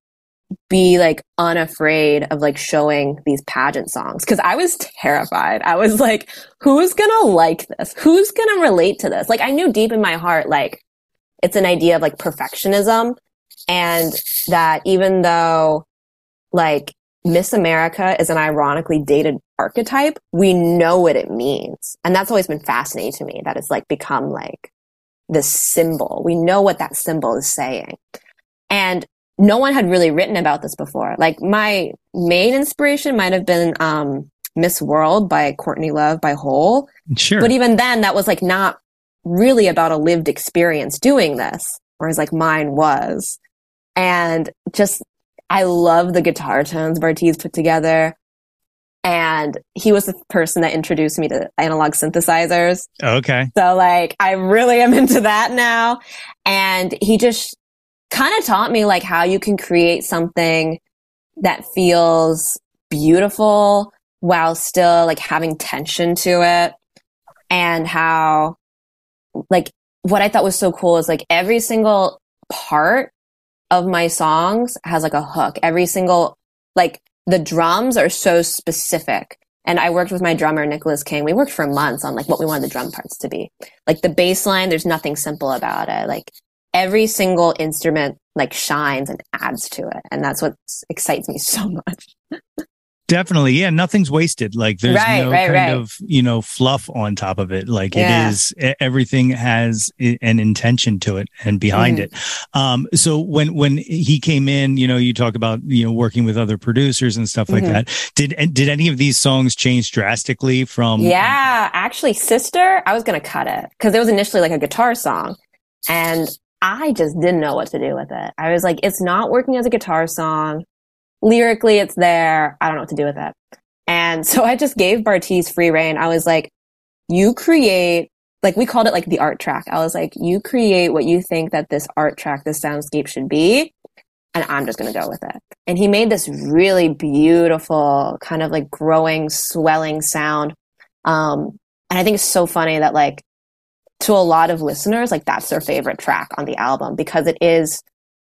be like unafraid of like showing these pageant songs. Because i was terrified. I was like who's gonna like this? Who's gonna relate to this? Like i knew deep in my heart like it's an idea of like perfectionism and that even though like Miss America is an ironically dated archetype, we know what it means. And that's always been fascinating to me that it's like become like this symbol. We know what that symbol is saying. And no one had really written about this before. Like my main inspiration might have been um Miss World by Courtney Love by Hole. sure But even then, that was like not really about a lived experience doing this, whereas like mine was. And just, I love the guitar tones Bartees put together. And he was the person that introduced me to analog synthesizers. okay So like, I really am into that now. And he just kind of taught me like how you can create something that feels beautiful while still like having tension to it. And how like what I thought was so cool is like every single part of my songs has like a hook. Every single like the drums are so specific. And I worked with my drummer, Nicholas King. We worked for months on like what we wanted the drum parts to be. Like the bass line, there's nothing simple about it. Like every single instrument like shines and adds to it. And that's what excites me so much. Definitely yeah nothing's wasted like there's Right, no right, kind right. of you know fluff on top of it like Yeah. it is everything has an intention to it and behind Mhm. it um so when when he came in you know you talk about you know working with other producers and stuff like Mhm. that did did any of these songs change drastically from Yeah, actually, Sister, I was going to cut it because it was initially like a guitar song. And I just didn't know what to do with it. I was like, it's not working as a guitar song. Lyrically, it's there. I don't know what to do with it. And so I just gave Bartees free reign. I was like, you create, like we called it like the art track. I was like, you create what you think that this art track, this soundscape should be. And I'm just going to go with it. And he made this really beautiful kind of like growing, swelling sound Um, and I think it's so funny that like to a lot of listeners, like that's their favorite track on the album because it is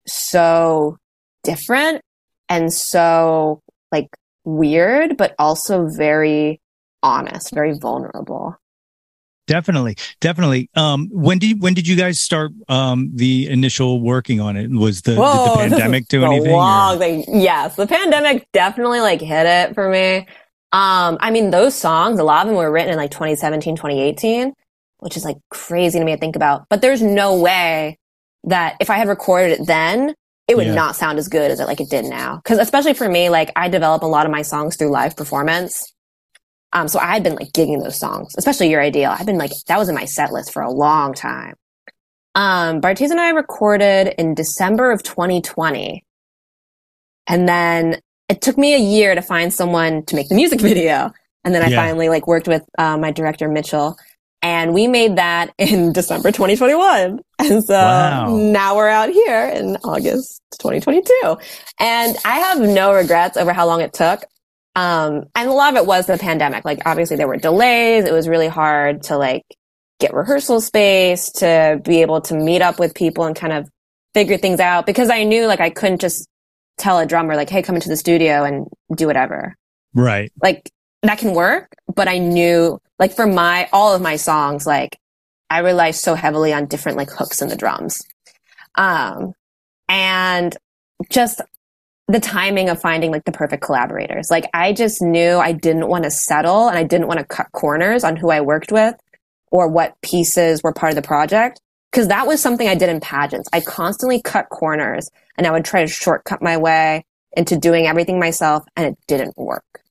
so different and so like weird, but also very honest, very vulnerable. Definitely, definitely. Um, when did when did you guys start um, the initial working on it? Was the, Whoa, did the pandemic do anything? Long thing. Yes, the pandemic definitely like hit it for me. Um, I mean, those songs, a lot of them were written in like 2017, 2018, which is like crazy to me to think about. But there's no way that if I had recorded it then, it would Yeah. not sound as good as it like it did now. Cause especially for me, like I develop a lot of my songs through live performance. Um, so I had been like gigging those songs, especially Your Ideal. I've been like, that was in my set list for a long time. Um, Bartees and I recorded in December of 2020. And then it took me a year to find someone to make the music video. And then I Yeah. finally like worked with uh, my director, Mitchell. And we made that in December 2021. And so Wow. now we're out here in August 2022. And I have no regrets over how long it took. Um, and a lot of it was the pandemic. Like obviously there were delays. It was really hard to like get rehearsal space, to be able to meet up with people and kind of figure things out because I knew like I couldn't just tell a drummer like, Hey, come into the studio and do whatever. Right. Like that can work, but I knew like for my, all of my songs, like I rely so heavily on different like hooks in the drums. Um, and just the timing of finding like the perfect collaborators. Like I just knew I didn't want to settle and I didn't want to cut corners on who I worked with or what pieces were part of the project. Cause that was something I did in pageants. I constantly cut corners and I would try to shortcut my way into doing everything myself and it didn't work.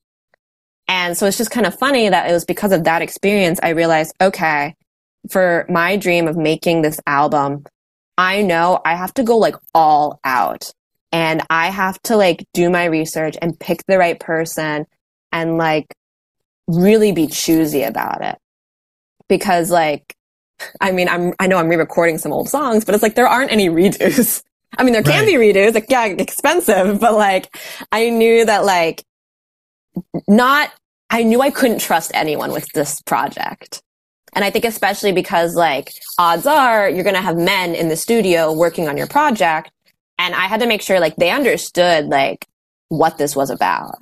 And so it's just kind of funny that it was because of that experience I realized, okay, for my dream of making this album, I know I have to go like all out and I have to like do my research and pick the right person and like really be choosy about it. Because like, I mean, I'm, I know I'm re-recording some old songs, but it's like there aren't any redos. I mean, there can be redos, like, yeah, expensive, but like, I knew that like, not, I knew I couldn't trust anyone with this project. And I think especially because like odds are you're going to have men in the studio working on your project. And I had to make sure like they understood like what this was about.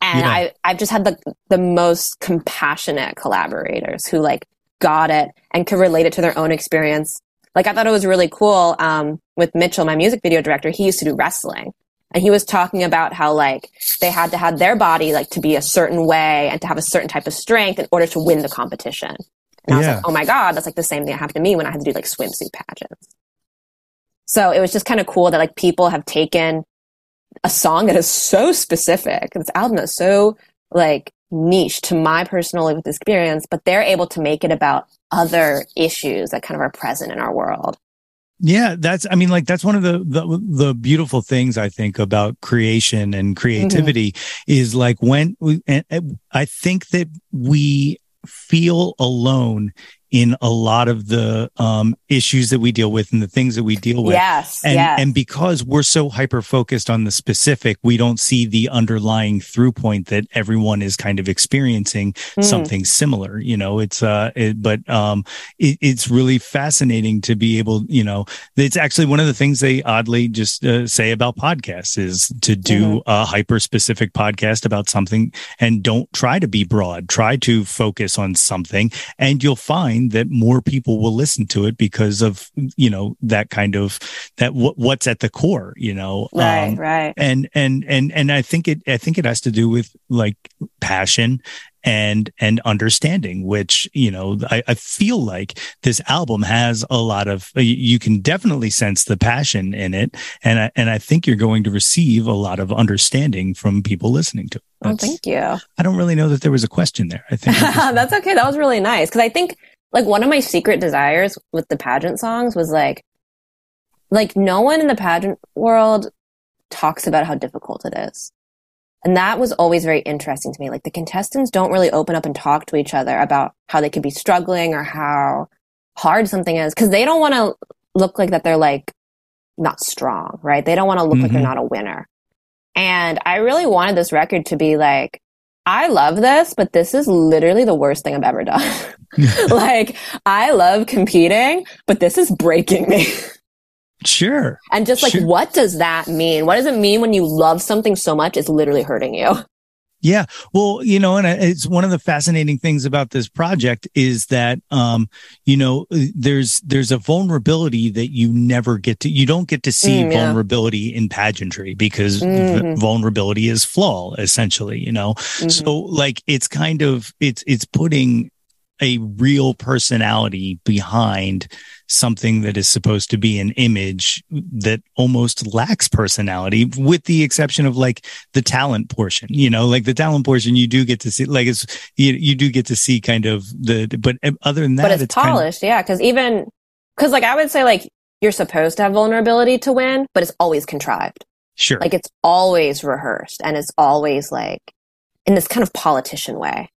And Yeah. I, I've just had the, the most compassionate collaborators who like got it and could relate it to their own experience. Like I thought it was really cool. Um, with Mitchell, my music video director, he used to do wrestling and he was talking about how like they had to have their body like to be a certain way and to have a certain type of strength in order to win the competition. And I was Yeah. like, oh my God, that's like the same thing that happened to me when I had to do like swimsuit pageants. So it was just kind of cool that like people have taken a song that is so specific, this album is so like niche to my personal lived experience, but they're able to make it about other issues that kind of are present in our world. Yeah, that's I mean like that's one of the the, the beautiful things I think about creation and creativity mm-hmm. is like when we and, and I think that we feel alone in a lot of the um issues that we deal with and the things that we deal with. Yes. And yes. and because we're so hyper focused on the specific, we don't see the underlying through point that everyone is kind of experiencing Mm. something similar. You know, it's uh, it, but um, it, it's really fascinating to be able. You know, it's actually one of the things they oddly just uh, say about podcasts is to do a hyper specific podcast about something and don't try to be broad. Try to focus on something, and you'll find that more people will listen to it because of you know that kind of that what what's at the core. You know, right. Um, right. and and and and I think it I think it has to do with like passion and and understanding which you know I, I feel like this album has a lot of you- can definitely sense the passion in it and I, and I think you're going to receive a lot of understanding from people listening to it. Oh, thank you. I don't really know that there was a question there. I think That's okay. That was really nice. Cause I think like one of my secret desires with the pageant songs was like, like no one in the pageant world talks about how difficult it is. And that was always very interesting to me. Like the contestants don't really open up and talk to each other about how they could be struggling or how hard something is because they don't want to look like that they're like not strong, right? They don't want to look like they're Mhm. not a winner. And I really wanted this record to be like, I love this, but this is literally the worst thing I've ever done. like, I love competing, but this is breaking me. Sure. And just like, Sure. what does that mean? What does it mean when you love something so much it's literally hurting you? Yeah. Well, you know, and it's one of the fascinating things about this project is that, um, you know, there's, there's a vulnerability that you never get to, you don't get to see Mm, yeah. vulnerability in pageantry because Mhm. vulnerability is flaw, essentially, you know? Mhm. So like, it's kind of, it's, it's putting a real personality behind something that is supposed to be an image that almost lacks personality with the exception of like the talent portion you know like the talent portion you do get to see like it's you, you do get to see kind of the but other than that but it's, kind of- polished, yeah. Because even because like I would say like you're supposed to have vulnerability to win, but it's always contrived. sure Like it's always rehearsed, and it's always like in this kind of politician way.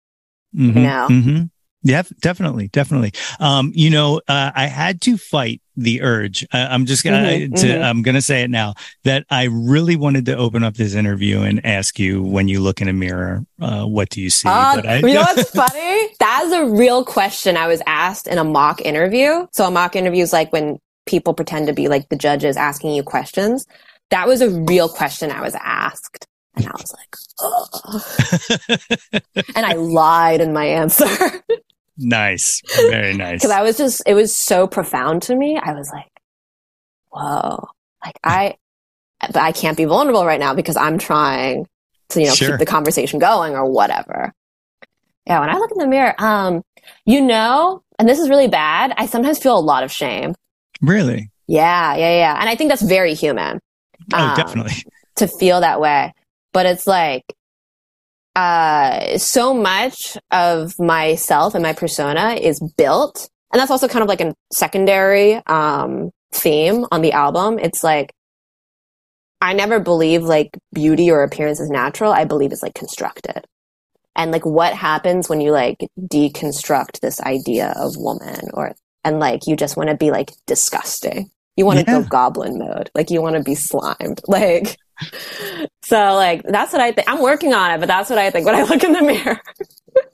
mm-hmm, know? mhm. Yeah, definitely, definitely. Um, you know, uh, I had to fight the urge. I, I'm just gonna, Mhm, to, mhm. I'm gonna say it now that I really wanted to open up this interview and ask you when you look in a mirror, uh, what do you see? Uh, But I- you know what's funny? That's a real question I was asked in a mock interview. So a mock interview is like when people pretend to be like the judges asking you questions. That was a real question I was asked. And I was like, "Ugh." and I lied in my answer nice, very nice. because I was just, it was so profound to me. I was like, whoa, like I, but I can't be vulnerable right now because I'm trying to, you know, Sure. keep the conversation going or whatever. Yeah. When I look in the mirror, um, you know, and this is really bad. I sometimes feel a lot of shame. really? Yeah. Yeah. Yeah. And I think that's very human Oh, Um, definitely. to feel that way. But it's like, uh, so much of myself and my persona is built. And that's also kind of like a secondary, um, theme on the album. It's like, I never believe like beauty or appearance is natural. I believe it's like constructed. And like what happens when you like deconstruct this idea of woman or, and like you just want to be like disgusting. You want to Yeah. go goblin mode. Like you want to be slimed. Like, so like that's what I think. I'm working on it, but that's what I think when I look in the mirror.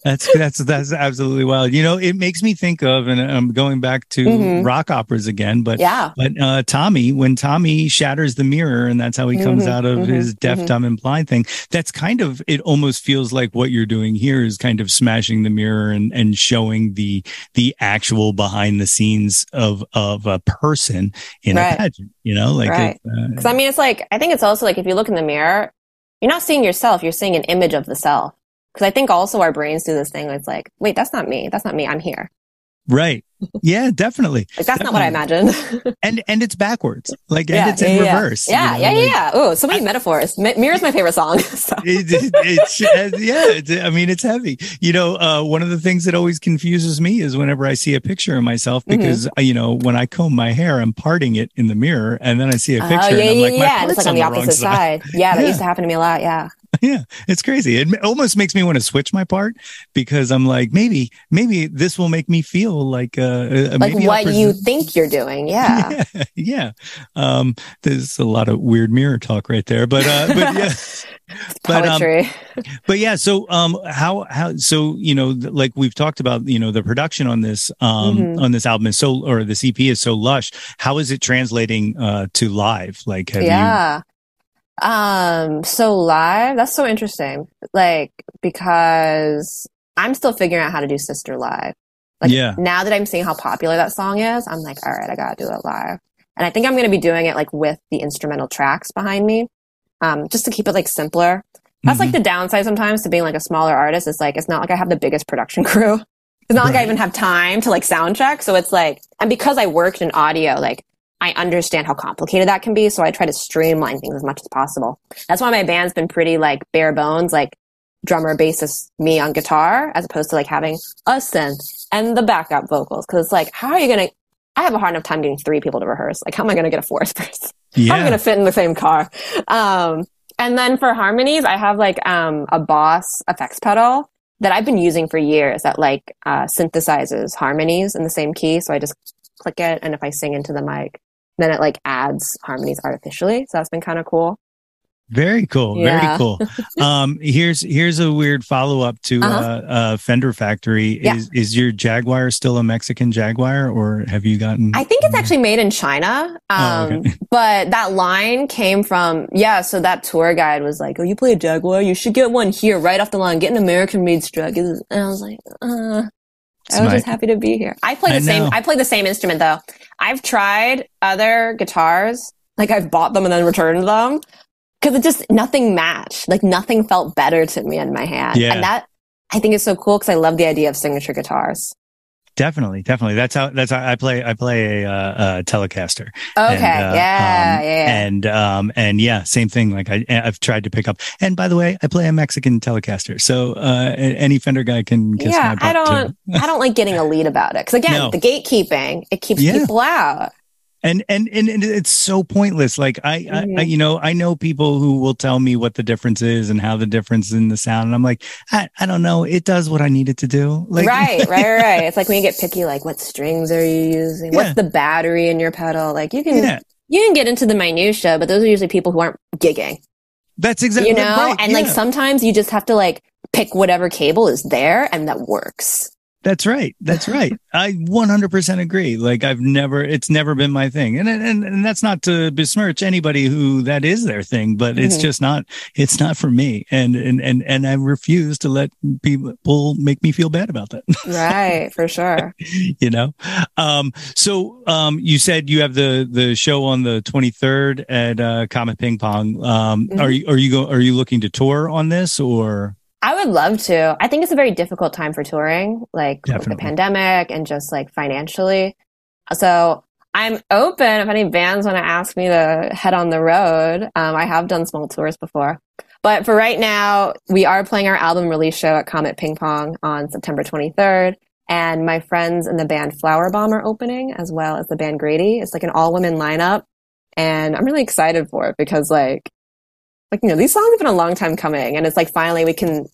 That's that's that's absolutely wild. You know, it makes me think of, and I'm going back to Mhm. rock operas again, but Yeah. But uh, Tommy, when Tommy shatters the mirror, and that's how he comes Mhm, out of mhm, his deaf, mhm. dumb, and blind thing. That's kind of it. Almost feels like what you're doing here is kind of smashing the mirror and and showing the the actual behind the scenes of of a person in a pageant. You know, like Right. it, uh, Because I mean, it's like I think it's also like if you look in the mirror, you're not seeing yourself; you're seeing an image of the self. Because I think also our brains do this thing. It's like, wait, that's not me. That's not me. I'm here. right. Yeah, definitely. Like that's not what I imagined. And and it's backwards, like and yeah, it's in yeah, yeah. reverse. you Yeah, know, yeah, yeah, like- yeah. Oh, so many metaphors. Mi- Mirror's my favorite song. so. it, it, it's uh, yeah it's, i mean it's heavy you know uh, one of the things that always confuses me is whenever i see a picture of myself Mm-hmm. because uh, you know when i comb my hair i'm parting it in the mirror and then i see a picture Oh, yeah, and i'm yeah, like my yeah. And it's like on the opposite side. Yeah, that Yeah. used to happen to me a lot. Yeah. yeah it's crazy it almost makes me want to switch my part because i'm like maybe maybe this will make me feel like uh uh, Like maybe I'll what you think you're doing. Yeah. yeah, yeah. Um, there's a lot of weird mirror talk right there, but uh, but yeah, but um, but yeah so um how how so you know like we've talked about you know the production on this um Mhm. on this album is so or this ep is so lush how is it translating uh to live like have you yeah. Um, so live, that's so interesting. Like, because I'm still figuring out how to do Sister live. Like, Yeah. now that I'm seeing how popular that song is, I'm like, all right, I gotta do it live. And I think I'm going to be doing it like with the instrumental tracks behind me. Um, just to keep it like simpler. That's like Mhm. the downside sometimes to being like a smaller artist. It's like, it's not like I have the biggest production crew. It's not like I even have time to like sound check. So it's like, and because I worked in audio, like I understand how complicated that can be. So I try to streamline things as much as possible. That's why my band's been pretty like bare bones, like drummer, bassist, me on guitar, as opposed to like having a synth and the backup vocals. Cause it's like, how are you going to, I have a hard enough time getting three people to rehearse. Like, how am I going to get a fourth person? How am I yeah going to fit in the same car? Um, and then for harmonies, I have like um, a Boss effects pedal that I've been using for years that like uh, synthesizes harmonies in the same key. So I just click it, and if I sing into the mic, then it like adds harmonies artificially. So that's been kind of cool. Very cool. Yeah. Very cool. Um, here's here's a weird follow up to uh Uh-huh. uh, Fender Factory. Yeah. Is is your Jaguar still a Mexican Jaguar, or have you gotten? I think it's actually made in China. Um, Oh, okay. but that line came from, yeah, so that tour guide was like, oh, you play a Jaguar? You should get one here right off the line. Get an American made Strat. And I was like, uh, I was just happy to be here. I play the I same. I play the same instrument though. I've tried other guitars, like I've bought them and then returned them because it just, nothing matched. Like nothing felt better to me in my hand. Yeah. And that, I think is so cool because I love the idea of signature guitars. Definitely, definitely. That's how. That's how I play. I play a, uh, uh Telecaster. Okay. And, uh, yeah, um, yeah, yeah. And um and yeah, same thing. Like I I've tried to pick up. And by the way, I play a Mexican Telecaster, so uh any Fender guy can kiss yeah, I don't. I don't like getting a lead about it because again, No. the gatekeeping it keeps Yeah. people out. And and and and it's so pointless like I, I, I mm-hmm. you know i know people who will tell me what the difference is and how the difference in the sound and i'm like i, I don't know it does what i need it to do like right, right, right, right. It's like when you get picky, like what strings are you using? Yeah. What's the battery in your pedal? Like you can, yeah you can get into the minutia, but those are usually people who aren't gigging, that's exactly you know. right, and like sometimes you just have to like pick whatever cable is there and that works. That's right. That's right. I 100% agree. Like i've never it's never been my thing. And and and that's not to besmirch anybody who that is their thing but it's Mhm. just not it's not for me. And and and and i refuse to let people make me feel bad about that. Right, for sure. you know? Um so um you said you have the the show on the 23rd at uh comet ping pong. Um Mhm. are you are you go are you looking to tour on this or I would love to. I think it's a very difficult time for touring, like with the pandemic and just like financially. So I'm open if any bands want to ask me to head on the road. Um, I have done small tours before. But for right now, we are playing our album release show at Comet Ping Pong on September 23rd. And my friends in the band Flower Bomb are opening, as well as the band Grady. It's like an all women lineup. And I'm really excited for it because like, like, you know, these songs have been a long time coming and it's like finally we can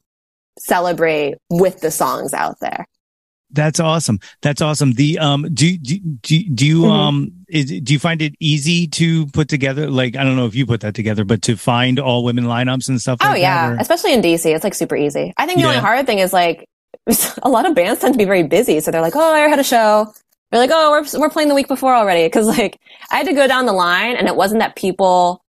celebrate with the songs out there. that's awesome that's awesome the um do do do, do you Mhm. um is, do you find it easy to put together like i don't know if you put that together but to find all women lineups and stuff Oh like yeah, that especially in DC, it's like super easy. I think the only hard thing is like a lot of bands tend to be very busy, so they're like, "Oh, I had a show." They're like, "Oh, we're we're playing the week before already." Because like I had to go down the line, and it wasn't that people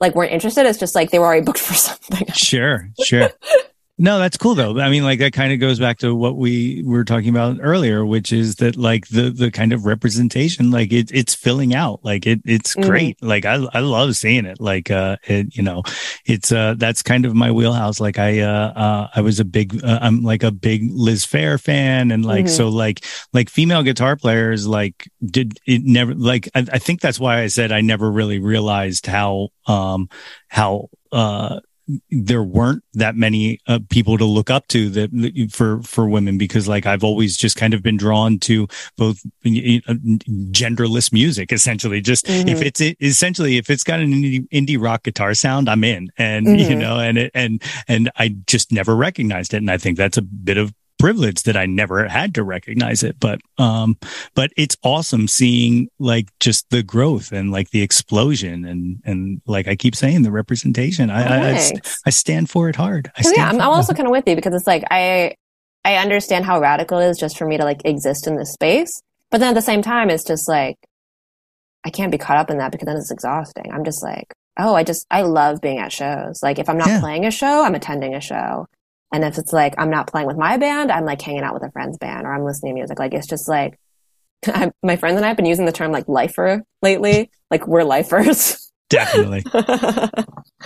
like weren't interested. It's just like they were already booked for something. Sure, sure. no, that's cool though. I mean, like that kind of goes back to what we were talking about earlier, which is that like the the kind of representation, like it it's filling out. Like it it's Mhm. great. Like I I love seeing it. Like uh it you know, it's uh that's kind of my wheelhouse. Like I uh, uh I was a big uh, I'm like a big Liz Phair fan and like Mhm. so like like female guitar players like did it never like I, I think that's why I said I never really realized how um how uh there weren't that many uh, people to look up to that for for women because like I've always just kind of been drawn to both uh, genderless music essentially just if Mhm. it's essentially if it's got an indie, indie rock guitar sound I'm in and you Mhm. know and it, and and I just never recognized it and I think that's a bit of privilege that I never had to recognize it but um but it's awesome seeing like just the growth and like the explosion and and like I keep saying the representation I I, I, stand for it hard I stand yeah, I'm, I'm also kind of with you because it's like I I understand how radical it is just for me to like exist in this space, but then at the same time, it's just like I can't be caught up in that because then it's exhausting. I'm just like, oh, I just I love being at shows. Like if I'm not Yeah. playing a show, I'm attending a show, and if it's like I'm not playing with my band, I'm like hanging out with a friend's band or I'm listening to music. Like it's just like I, my friends and I have been using the term like lifer lately. Like we're lifers. definitely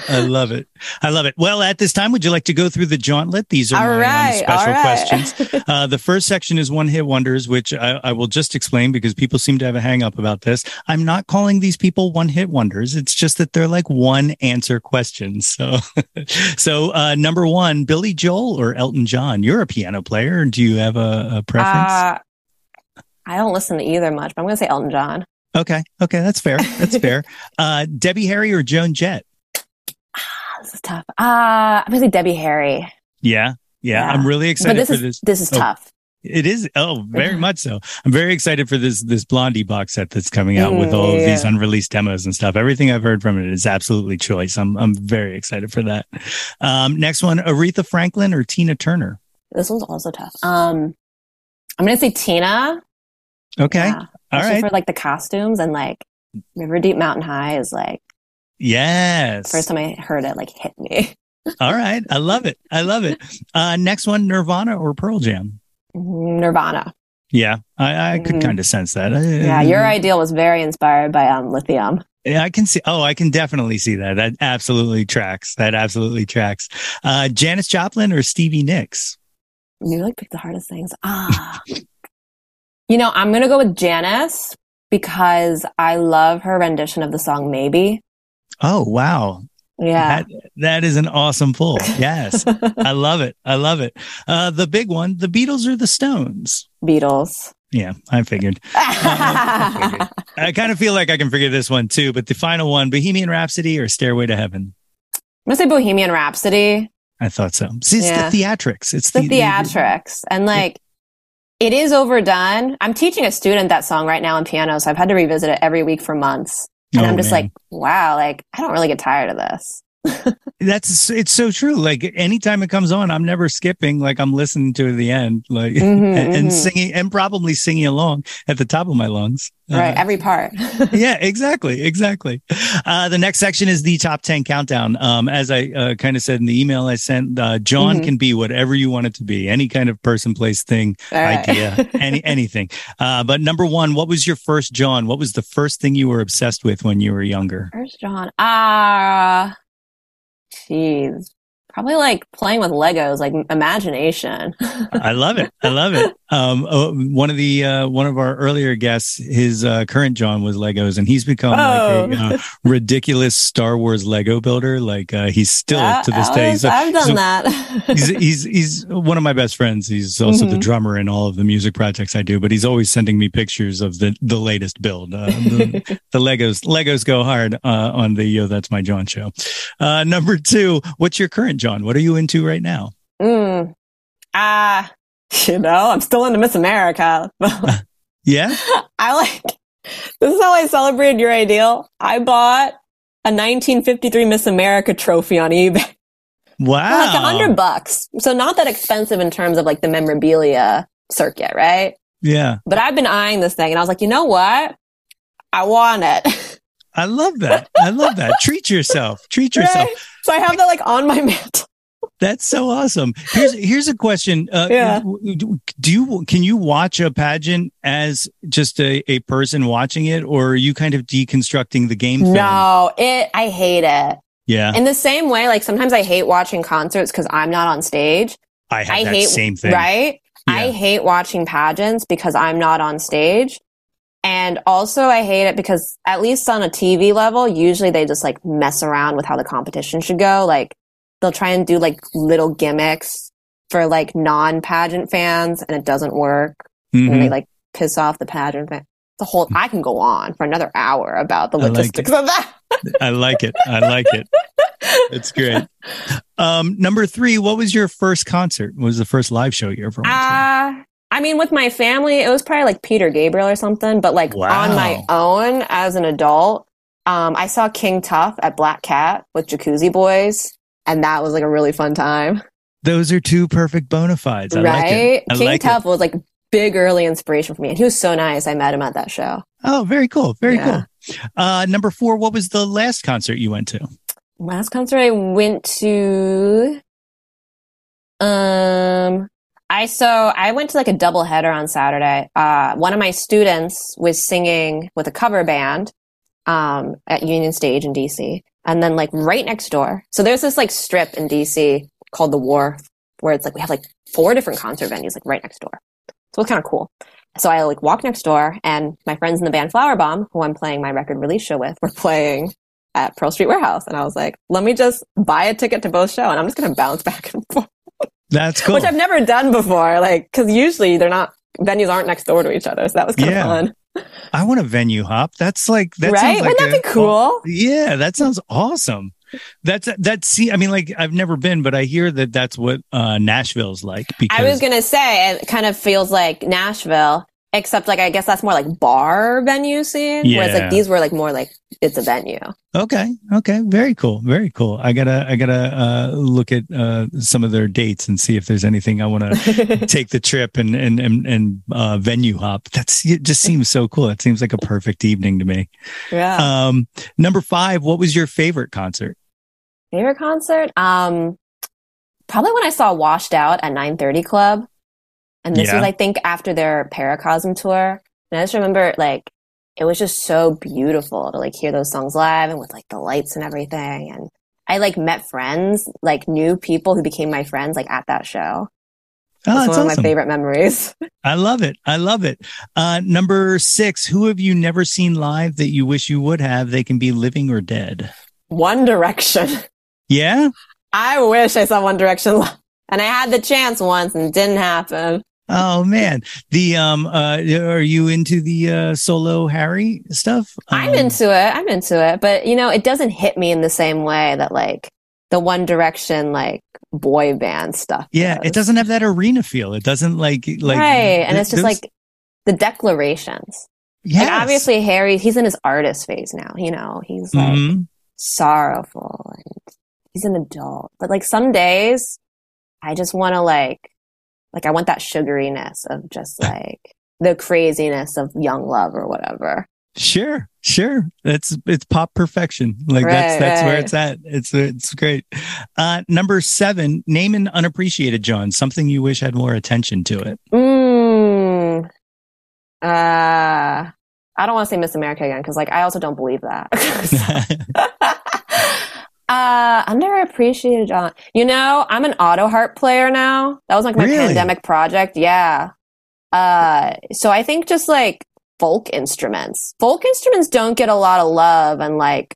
I love it I love it well at this time would you like to go through the Jawntlet these are all my um, right, special right. questions Uh, the first section is one hit wonders, which I, I will just explain because people seem to have a hang up about this. I'm not calling these people one hit wonders. It's just that they're like one answer questions. So, so, uh, number one, Billy Joel or Elton John? You're a piano player. Do you have a, a preference? Uh, I don't listen to either much, but I'm gonna say Elton John. Okay. Okay. That's fair. That's fair. Uh, Debbie Harry or Joan Jett? Ah, this is tough. Uh, I'm gonna say Debbie Harry. Yeah. Yeah. Yeah. I'm really excited this for is this. this is Oh. tough. It is. Oh, very much so. I'm very excited for this this Blondie box set that's coming out with all of Mm, these unreleased demos and stuff. Everything I've heard from it is absolutely choice. I'm I'm very excited for that. Um, next one, Aretha Franklin or Tina Turner. This one's also tough. Um, I'm gonna say Tina. Okay. Yeah. All Especially right. For like the costumes and like River Deep Mountain High is like Yes. first time I heard it like hit me. All right. I love it. I love it. Uh, next one, Nirvana or Pearl Jam. Nirvana. Yeah, I, I could Mhm. kind of sense that. Uh, Yeah, your ideal was very inspired by um lithium. Yeah, I can see. Oh, I can definitely see that. That absolutely tracks. That absolutely tracks. Uh, Janis Joplin or Stevie Nicks? You like pick the hardest things. Ah. you know, I'm gonna go with Janis because I love her rendition of the song Maybe. Oh, wow. Yeah. That, that is an awesome pull. Yes. I love it. I love it. Uh, the big one, the Beatles or the Stones? Beatles. Yeah, I figured. I kind of feel like I can figure this one too, but the final one, Bohemian Rhapsody or Stairway to Heaven? I'm gonna say Bohemian Rhapsody. I thought so. See, it's Yeah. the theatrics. It's the theatrics and like it is overdone. I'm teaching a student that song right now on piano so i've had to revisit it every week for months. And Oh, i'm just man. like wow like i don't really get tired of this That's it's so true. Like anytime it comes on, I'm never skipping. Like I'm listening to the end, like Mhm, and, and mhm. singing and probably singing along at the top of my lungs. right Uh, every part yeah, exactly, exactly. Uh, the next section is the top ten countdown. Um, as I uh, kind of said in the email I sent, uh, Jawn Mhm. can be whatever you want it to be, any kind of person, place, thing, All right. idea, any anything. Uh, but number one, what was your first Jawn? What was the first thing you were obsessed with when you were younger? First Jawn? Ah, jeez. Probably like playing with Legos, like imagination. I love it. I love it. Um, oh, one of the uh, one of our earlier guests, his uh, current Jawn was Legos, and he's become Oh. like a uh, ridiculous Star Wars Lego builder. Like uh, he's still Yeah, to this day. He's, I've done he's that. he's, he's he's one of my best friends. He's also the Mhm. drummer in all of the music projects I do. But he's always sending me pictures of the the latest build. Uh, the, the Legos Legos go hard uh, on the Yo That's My Jawn show. Uh, number two, what's your current Jawn? What are you into right now? mm. Ah, you know, I'm still into Miss America. Yeah. I like this is how I celebrated your ideal. I bought a 1953 Miss America trophy on eBay. Wow. Like a hundred bucks. So not that expensive in terms of like the memorabilia circuit, right? Yeah. But I've been eyeing this thing and I was like, you know what? I want it. I love that. I love that. Treat yourself. Treat yourself. Right? So I have that like on my mantle. That's so awesome. Here's here's a question. Uh, Yeah. Do you can you watch a pageant as just a, a person watching it, or are you kind of deconstructing the game? Film? No, it, I hate it. Yeah, In the same way, like sometimes I hate watching concerts because I'm not on stage. I I hate, same thing. right? I hate watching pageants because I'm not on stage. And also I hate it because at least on a TV level, usually they just like mess around with how the competition should go. Like they'll try and do like little gimmicks for like non-pageant fans and it doesn't work. And Mhm. they like piss off the pageant fan. The whole, I can go on for another hour about the I like logistics of that. I like it. I like it. It's great. Um, number three, what was your first concert? What was the first live show you ever went to? Uh, I mean, with my family, it was probably like Peter Gabriel or something, but like Wow. on my own as an adult, um, I saw King Tough at Black Cat with Jacuzzi Boys, and that was like a really fun time. Those are two perfect bona fides. I right? like it. King like it. Tough was like big early inspiration for me, and he was so nice. I met him at that show. Oh, very cool. Very Yeah. cool. Uh, number four, what was the last concert you went to? Last concert I went to, um, I so I went to like a double header on Saturday. Uh, one of my students was singing with a cover band, um, at Union Stage in DC, and then like right next door. So there's this like strip in DC called the Wharf, where it's like we have like four different concert venues like right next door. So it's kind of cool. So I like walked next door, and my friends in the band Flower Bomb, who I'm playing my record release show with, were playing at Pearl Street Warehouse. And I was like, let me just buy a ticket to both show and I'm just to bounce back and forth, That's cool. which I've never done before. Like, cause usually they're not, venues aren't next door to each other. So that was kind of Yeah. fun. I want a venue hop. That's like that right? like Wouldn't that be cool? Yeah, that sounds awesome. That's that's see. I mean, like I've never been, but I hear that that's what uh, Nashville's like. Because I was gonna say it kind of feels like Nashville, except like I guess that's more like bar venue scene. Yeah. Whereas like these were like more like it's a venue. okay, okay, very cool, very cool. I gotta I gotta uh, look at uh, some of their dates and see if there's anything I want to take the trip and and and, and uh, venue hop. That's it. Just seems so cool. It seems like a perfect evening to me. Yeah. Um, number five. What was your favorite concert? Favorite concert? Um, probably when I saw Washed Out at 930 Club. And this Yeah. was, I think, after their Paracosm tour. And I just remember, like, it was just so beautiful to, like, hear those songs live and with, like, the lights and everything. And I, like, met friends, like, new people who became my friends, like, at that show. Oh, It's that's one of my favorite memories. I love it. I love it. Uh, number six. Who have you never seen live that you wish you would have? They can be living or dead. One Direction. Yeah. I wish I saw One Direction live. And I had the chance once and it didn't happen. Oh man. The um. Uh. Are you into the uh solo Harry stuff? I'm Um, into it. I'm into it. But you know, it doesn't hit me in the same way that like the One Direction like boy band stuff. Yeah. does. It doesn't have that arena feel. It doesn't like like right. And it's just those- like the declarations. yes. Like obviously Harry, he's in his artist phase now, you know. He's like Mhm. sorrowful and he's an adult. But like some days I just want to like like I want that sugariness of just like the craziness of young love or whatever. Sure, sure. That's it's pop perfection. Like that's Right, that's where right. it's at. It's it's great. Uh number seven, name an unappreciated Jawn, something you wish had more attention to it. Mm, uh, I don't want to say Miss America again because, like, I also don't believe that. uh, underappreciated Jawn. You know, I'm an auto harp player now. That was like my Really? pandemic project. Yeah. Uh, so I think just like folk instruments, folk instruments don't get a lot of love and like,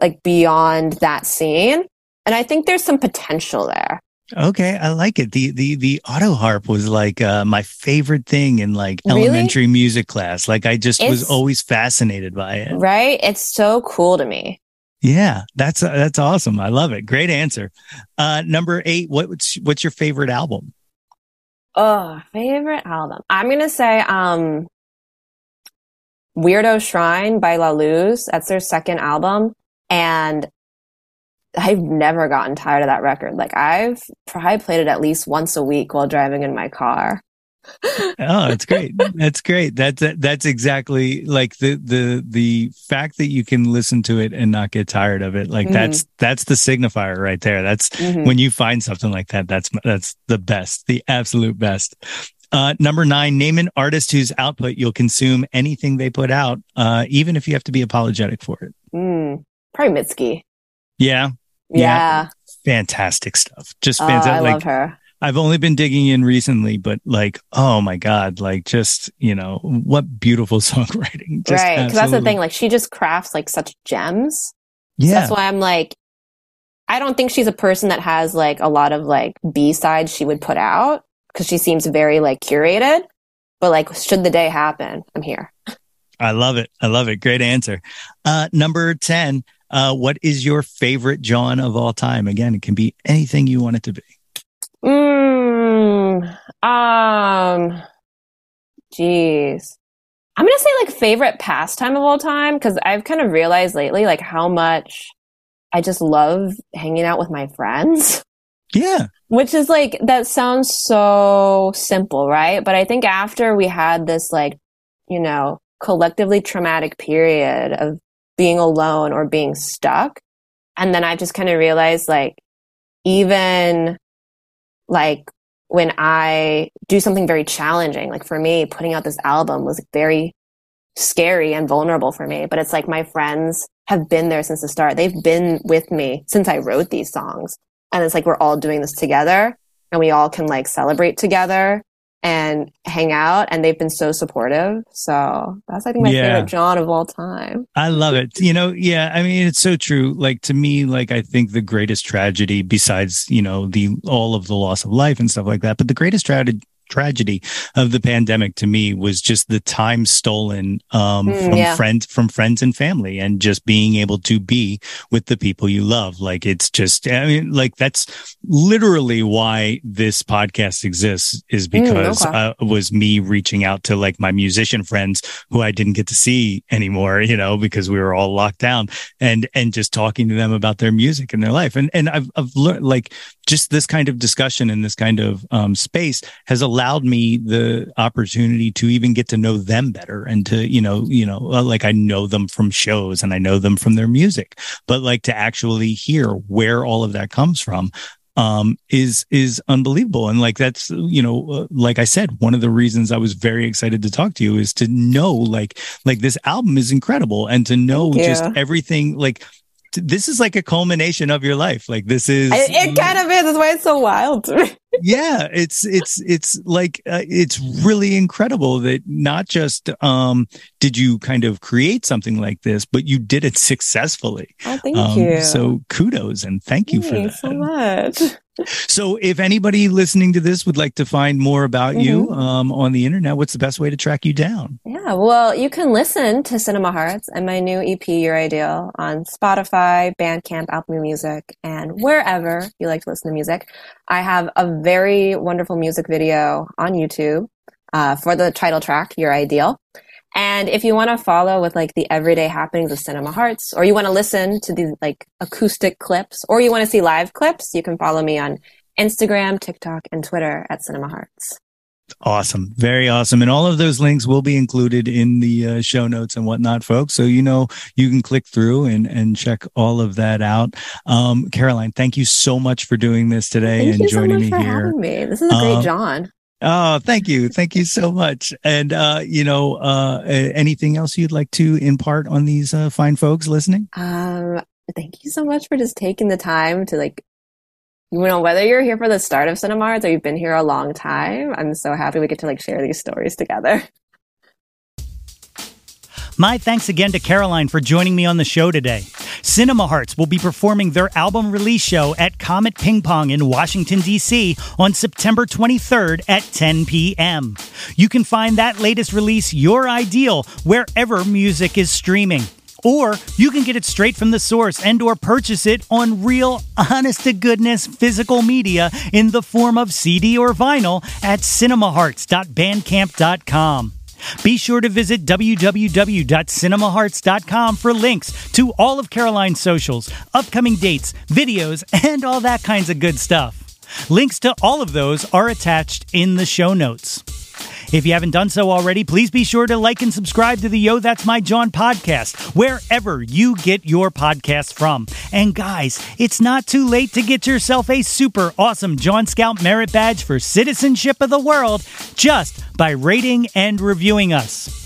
like beyond that scene. And I think there's some potential there. okay, I like it. The the the auto harp was like uh my favorite thing in like Really? elementary music class. Like I just was always fascinated by it. Right? It's so cool to me. Yeah, that's uh, that's awesome. I love it. Great answer. Uh number 8, what's what's your favorite album? Oh, favorite album. I'm gonna say um Weirdo Shrine by La Luz. That's their second album. And I've never gotten tired of that record. Like I've probably played it at least once a week while driving in my car. Oh, it's great. That's great. That's that's exactly like the the the fact that you can listen to it and not get tired of it. Like Mhm. that's that's the signifier right there. That's Mhm. when you find something like that. That's that's the best, the absolute best. Uh, number nine, name an artist whose output you'll consume anything they put out, uh, even if you have to be apologetic for it. Mm, probably Mitski. Yeah, Yeah. Yeah. fantastic stuff. Just Oh, fantastic. I like, love her. I've only been digging in recently, but like, oh my God, like just, you know, what beautiful songwriting. Just right. Because that's the thing. Like she just crafts like such gems. So Yeah. that's why I'm like, I don't think she's a person that has like a lot of like B sides she would put out because she seems very like curated. But like, should the day happen, I'm here. I love it. I love it. Great answer. Uh, number 10, uh, what is your favorite Jawn of all time? Again, it can be anything you want it to be. Mm, um, jeez. I'm gonna say like favorite pastime of all time because I've kind of realized lately like how much I just love hanging out with my friends. Yeah. Which is like, that sounds so simple, right? But I think after we had this, like, you know, collectively traumatic period of being alone or being stuck, and then I just kind of realized, like, even like when I do something very challenging, like for me, putting out this album was very scary and vulnerable for me. But it's like my friends have been there since the start. They've been with me since I wrote these songs and it's like we're all doing this together and we all can like celebrate together and hang out and they've been so supportive so that's i think my Yeah. favorite jawn of all time I love it. You know, yeah, I mean, it's so true. Like to me, like I think the greatest tragedy besides, you know, the all of the loss of life and stuff like that, but the greatest tragedy tragedy of the pandemic to me was just the time stolen um, Mm, from yeah. friends from friends and family and just being able to be with the people you love like it's just i mean like that's literally why this podcast exists is because okay. uh, was me reaching out to like my musician friends who i didn't get to see anymore you know because we were all locked down and and just talking to them about their music and their life and and i've, I've learned like just this kind of discussion and this kind of um, space has allowed me the opportunity to even get to know them better and to you know you know uh, like i know them from shows and i know them from their music. But like to actually hear where all of that comes from um is is unbelievable. And like that's you know uh, like i said one of the reasons i was very excited to talk to you is to know like like this album is incredible and to know just everything like this is like a culmination of your life like this is I, it kind of is. That's why it's so wild yeah it's it's it's like uh, it's really incredible that not just um did you kind of create something like this but you did it successfully Oh, thank um, you. so kudos and thank you for Thanks that so much. So if anybody listening to this would like to find more about you Mm-hmm. um on the internet what's the best way to track you down Yeah, well, you can listen to Cinema Hearts and my new EP, Your Ideal, on Spotify, Bandcamp, Apple Music, and wherever you like to listen to music. I have a very wonderful music video on YouTube uh, for the title track, Your Ideal. And if you want to follow with like the everyday happenings of Cinema Hearts, or you want to listen to these like acoustic clips, or you want to see live clips, you can follow me on Instagram, TikTok, and Twitter at Cinema Hearts. Awesome. Very awesome. And all of those links will be included in the uh, show notes and whatnot, folks. So, you know, you can click through and, and check all of that out. Um, Caroline, thank you so much for doing this today Thank and so joining much me for here. having me. This is a great Um, Jawn. Oh, thank you. Thank you so much. And, uh, you know, uh, anything else you'd like to impart on these uh, fine folks listening? Um, thank you so much for just taking the time to like, you know, whether you're here for the start of Cinema Hearts or you've been here a long time, I'm so happy we get to like share these stories together. My thanks again to Caroline for joining me on the show today. Cinema Hearts will be performing their album release show at Comet Ping Pong in Washington, D.C. on September 23rd at 10 p.m. You can find that latest release, Your Ideal, wherever music is streaming. Or you can get it straight from the source and or purchase it on real honest to goodness physical media in the form of CD or vinyl at cinemahearts.bandcamp.com. Be sure to visit www.cinemahearts.com for links to all of Caroline's socials, upcoming dates, videos, and all that kinds of good stuff. Links to all of those are attached in the show notes. If you haven't done so already, please be sure to like and subscribe to the Yo That's My Jawn podcast, wherever you get your podcasts from. And guys, it's not too late to get yourself a super awesome Jawn Scout Merit Badge for citizenship of the world just by rating and reviewing us.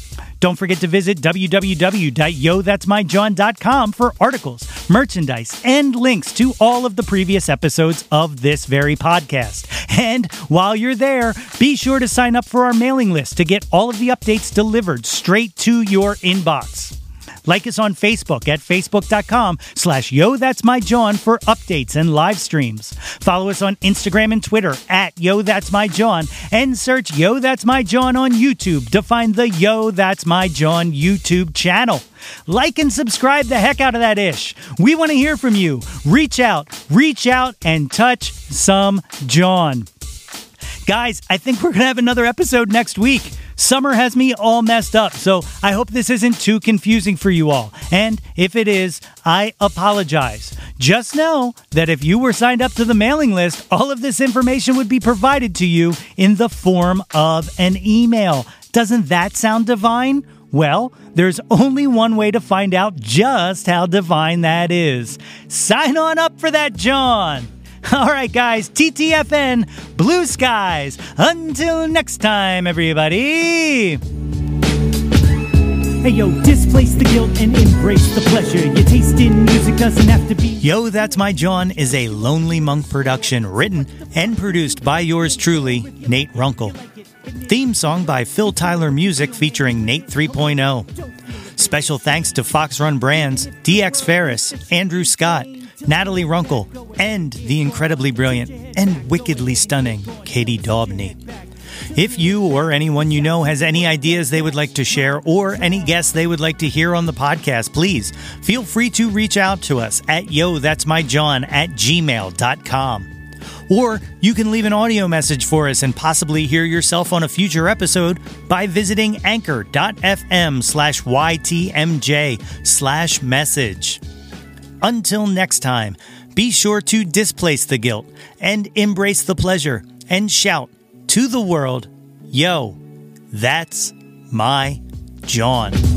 Don't forget to visit www.yothat'smyjawn.com for articles, merchandise, and links to all of the previous episodes of this very podcast. And while you're there, be sure to sign up for our mailing list to get all of the updates delivered straight to your inbox. Like us on Facebook at facebook.com slash yo that's my Jawn for updates and live streams. Follow us on Instagram and Twitter at yo that's my Jawn and search yo that's my Jawn on YouTube to find the yo that's my Jawn YouTube channel. Like and subscribe the heck out of that ish. We want to hear from you. Reach out, reach out and touch some Jawn. Guys, I think we're going to have another episode next week. Summer has me all messed up, so I hope this isn't too confusing for you all. And if it is, I apologize. Just know that if you were signed up to the mailing list, all of this information would be provided to you in the form of an email. Doesn't that sound divine? Well, there's only one way to find out just how divine that is. Sign on up for that, Jawn! All right, guys, TTFN, blue skies. Until next time, everybody. Hey yo, displace the guilt and embrace the pleasure. Your taste in music doesn't have to be. Yo, That's My Jawn is a Lonely Monk production written and produced by yours truly, Nate Runkle. Theme song by Phil Tyler Music featuring Nate 3.0. Special thanks to Fox Run Brands, DX Ferris, Andrew Scott, Natalie Runkle, and the incredibly brilliant and wickedly stunning Katie Daubney. If you or anyone you know has any ideas they would like to share or any guests they would like to hear on the podcast, please feel free to reach out to us at yo that's my Jawn at gmail.com. Or you can leave an audio message for us and possibly hear yourself on a future episode by visiting anchor.fm slash YTMJ slash message. Until next time, be sure to displace the guilt and embrace the pleasure and shout to the world, Yo, that's my Jawn.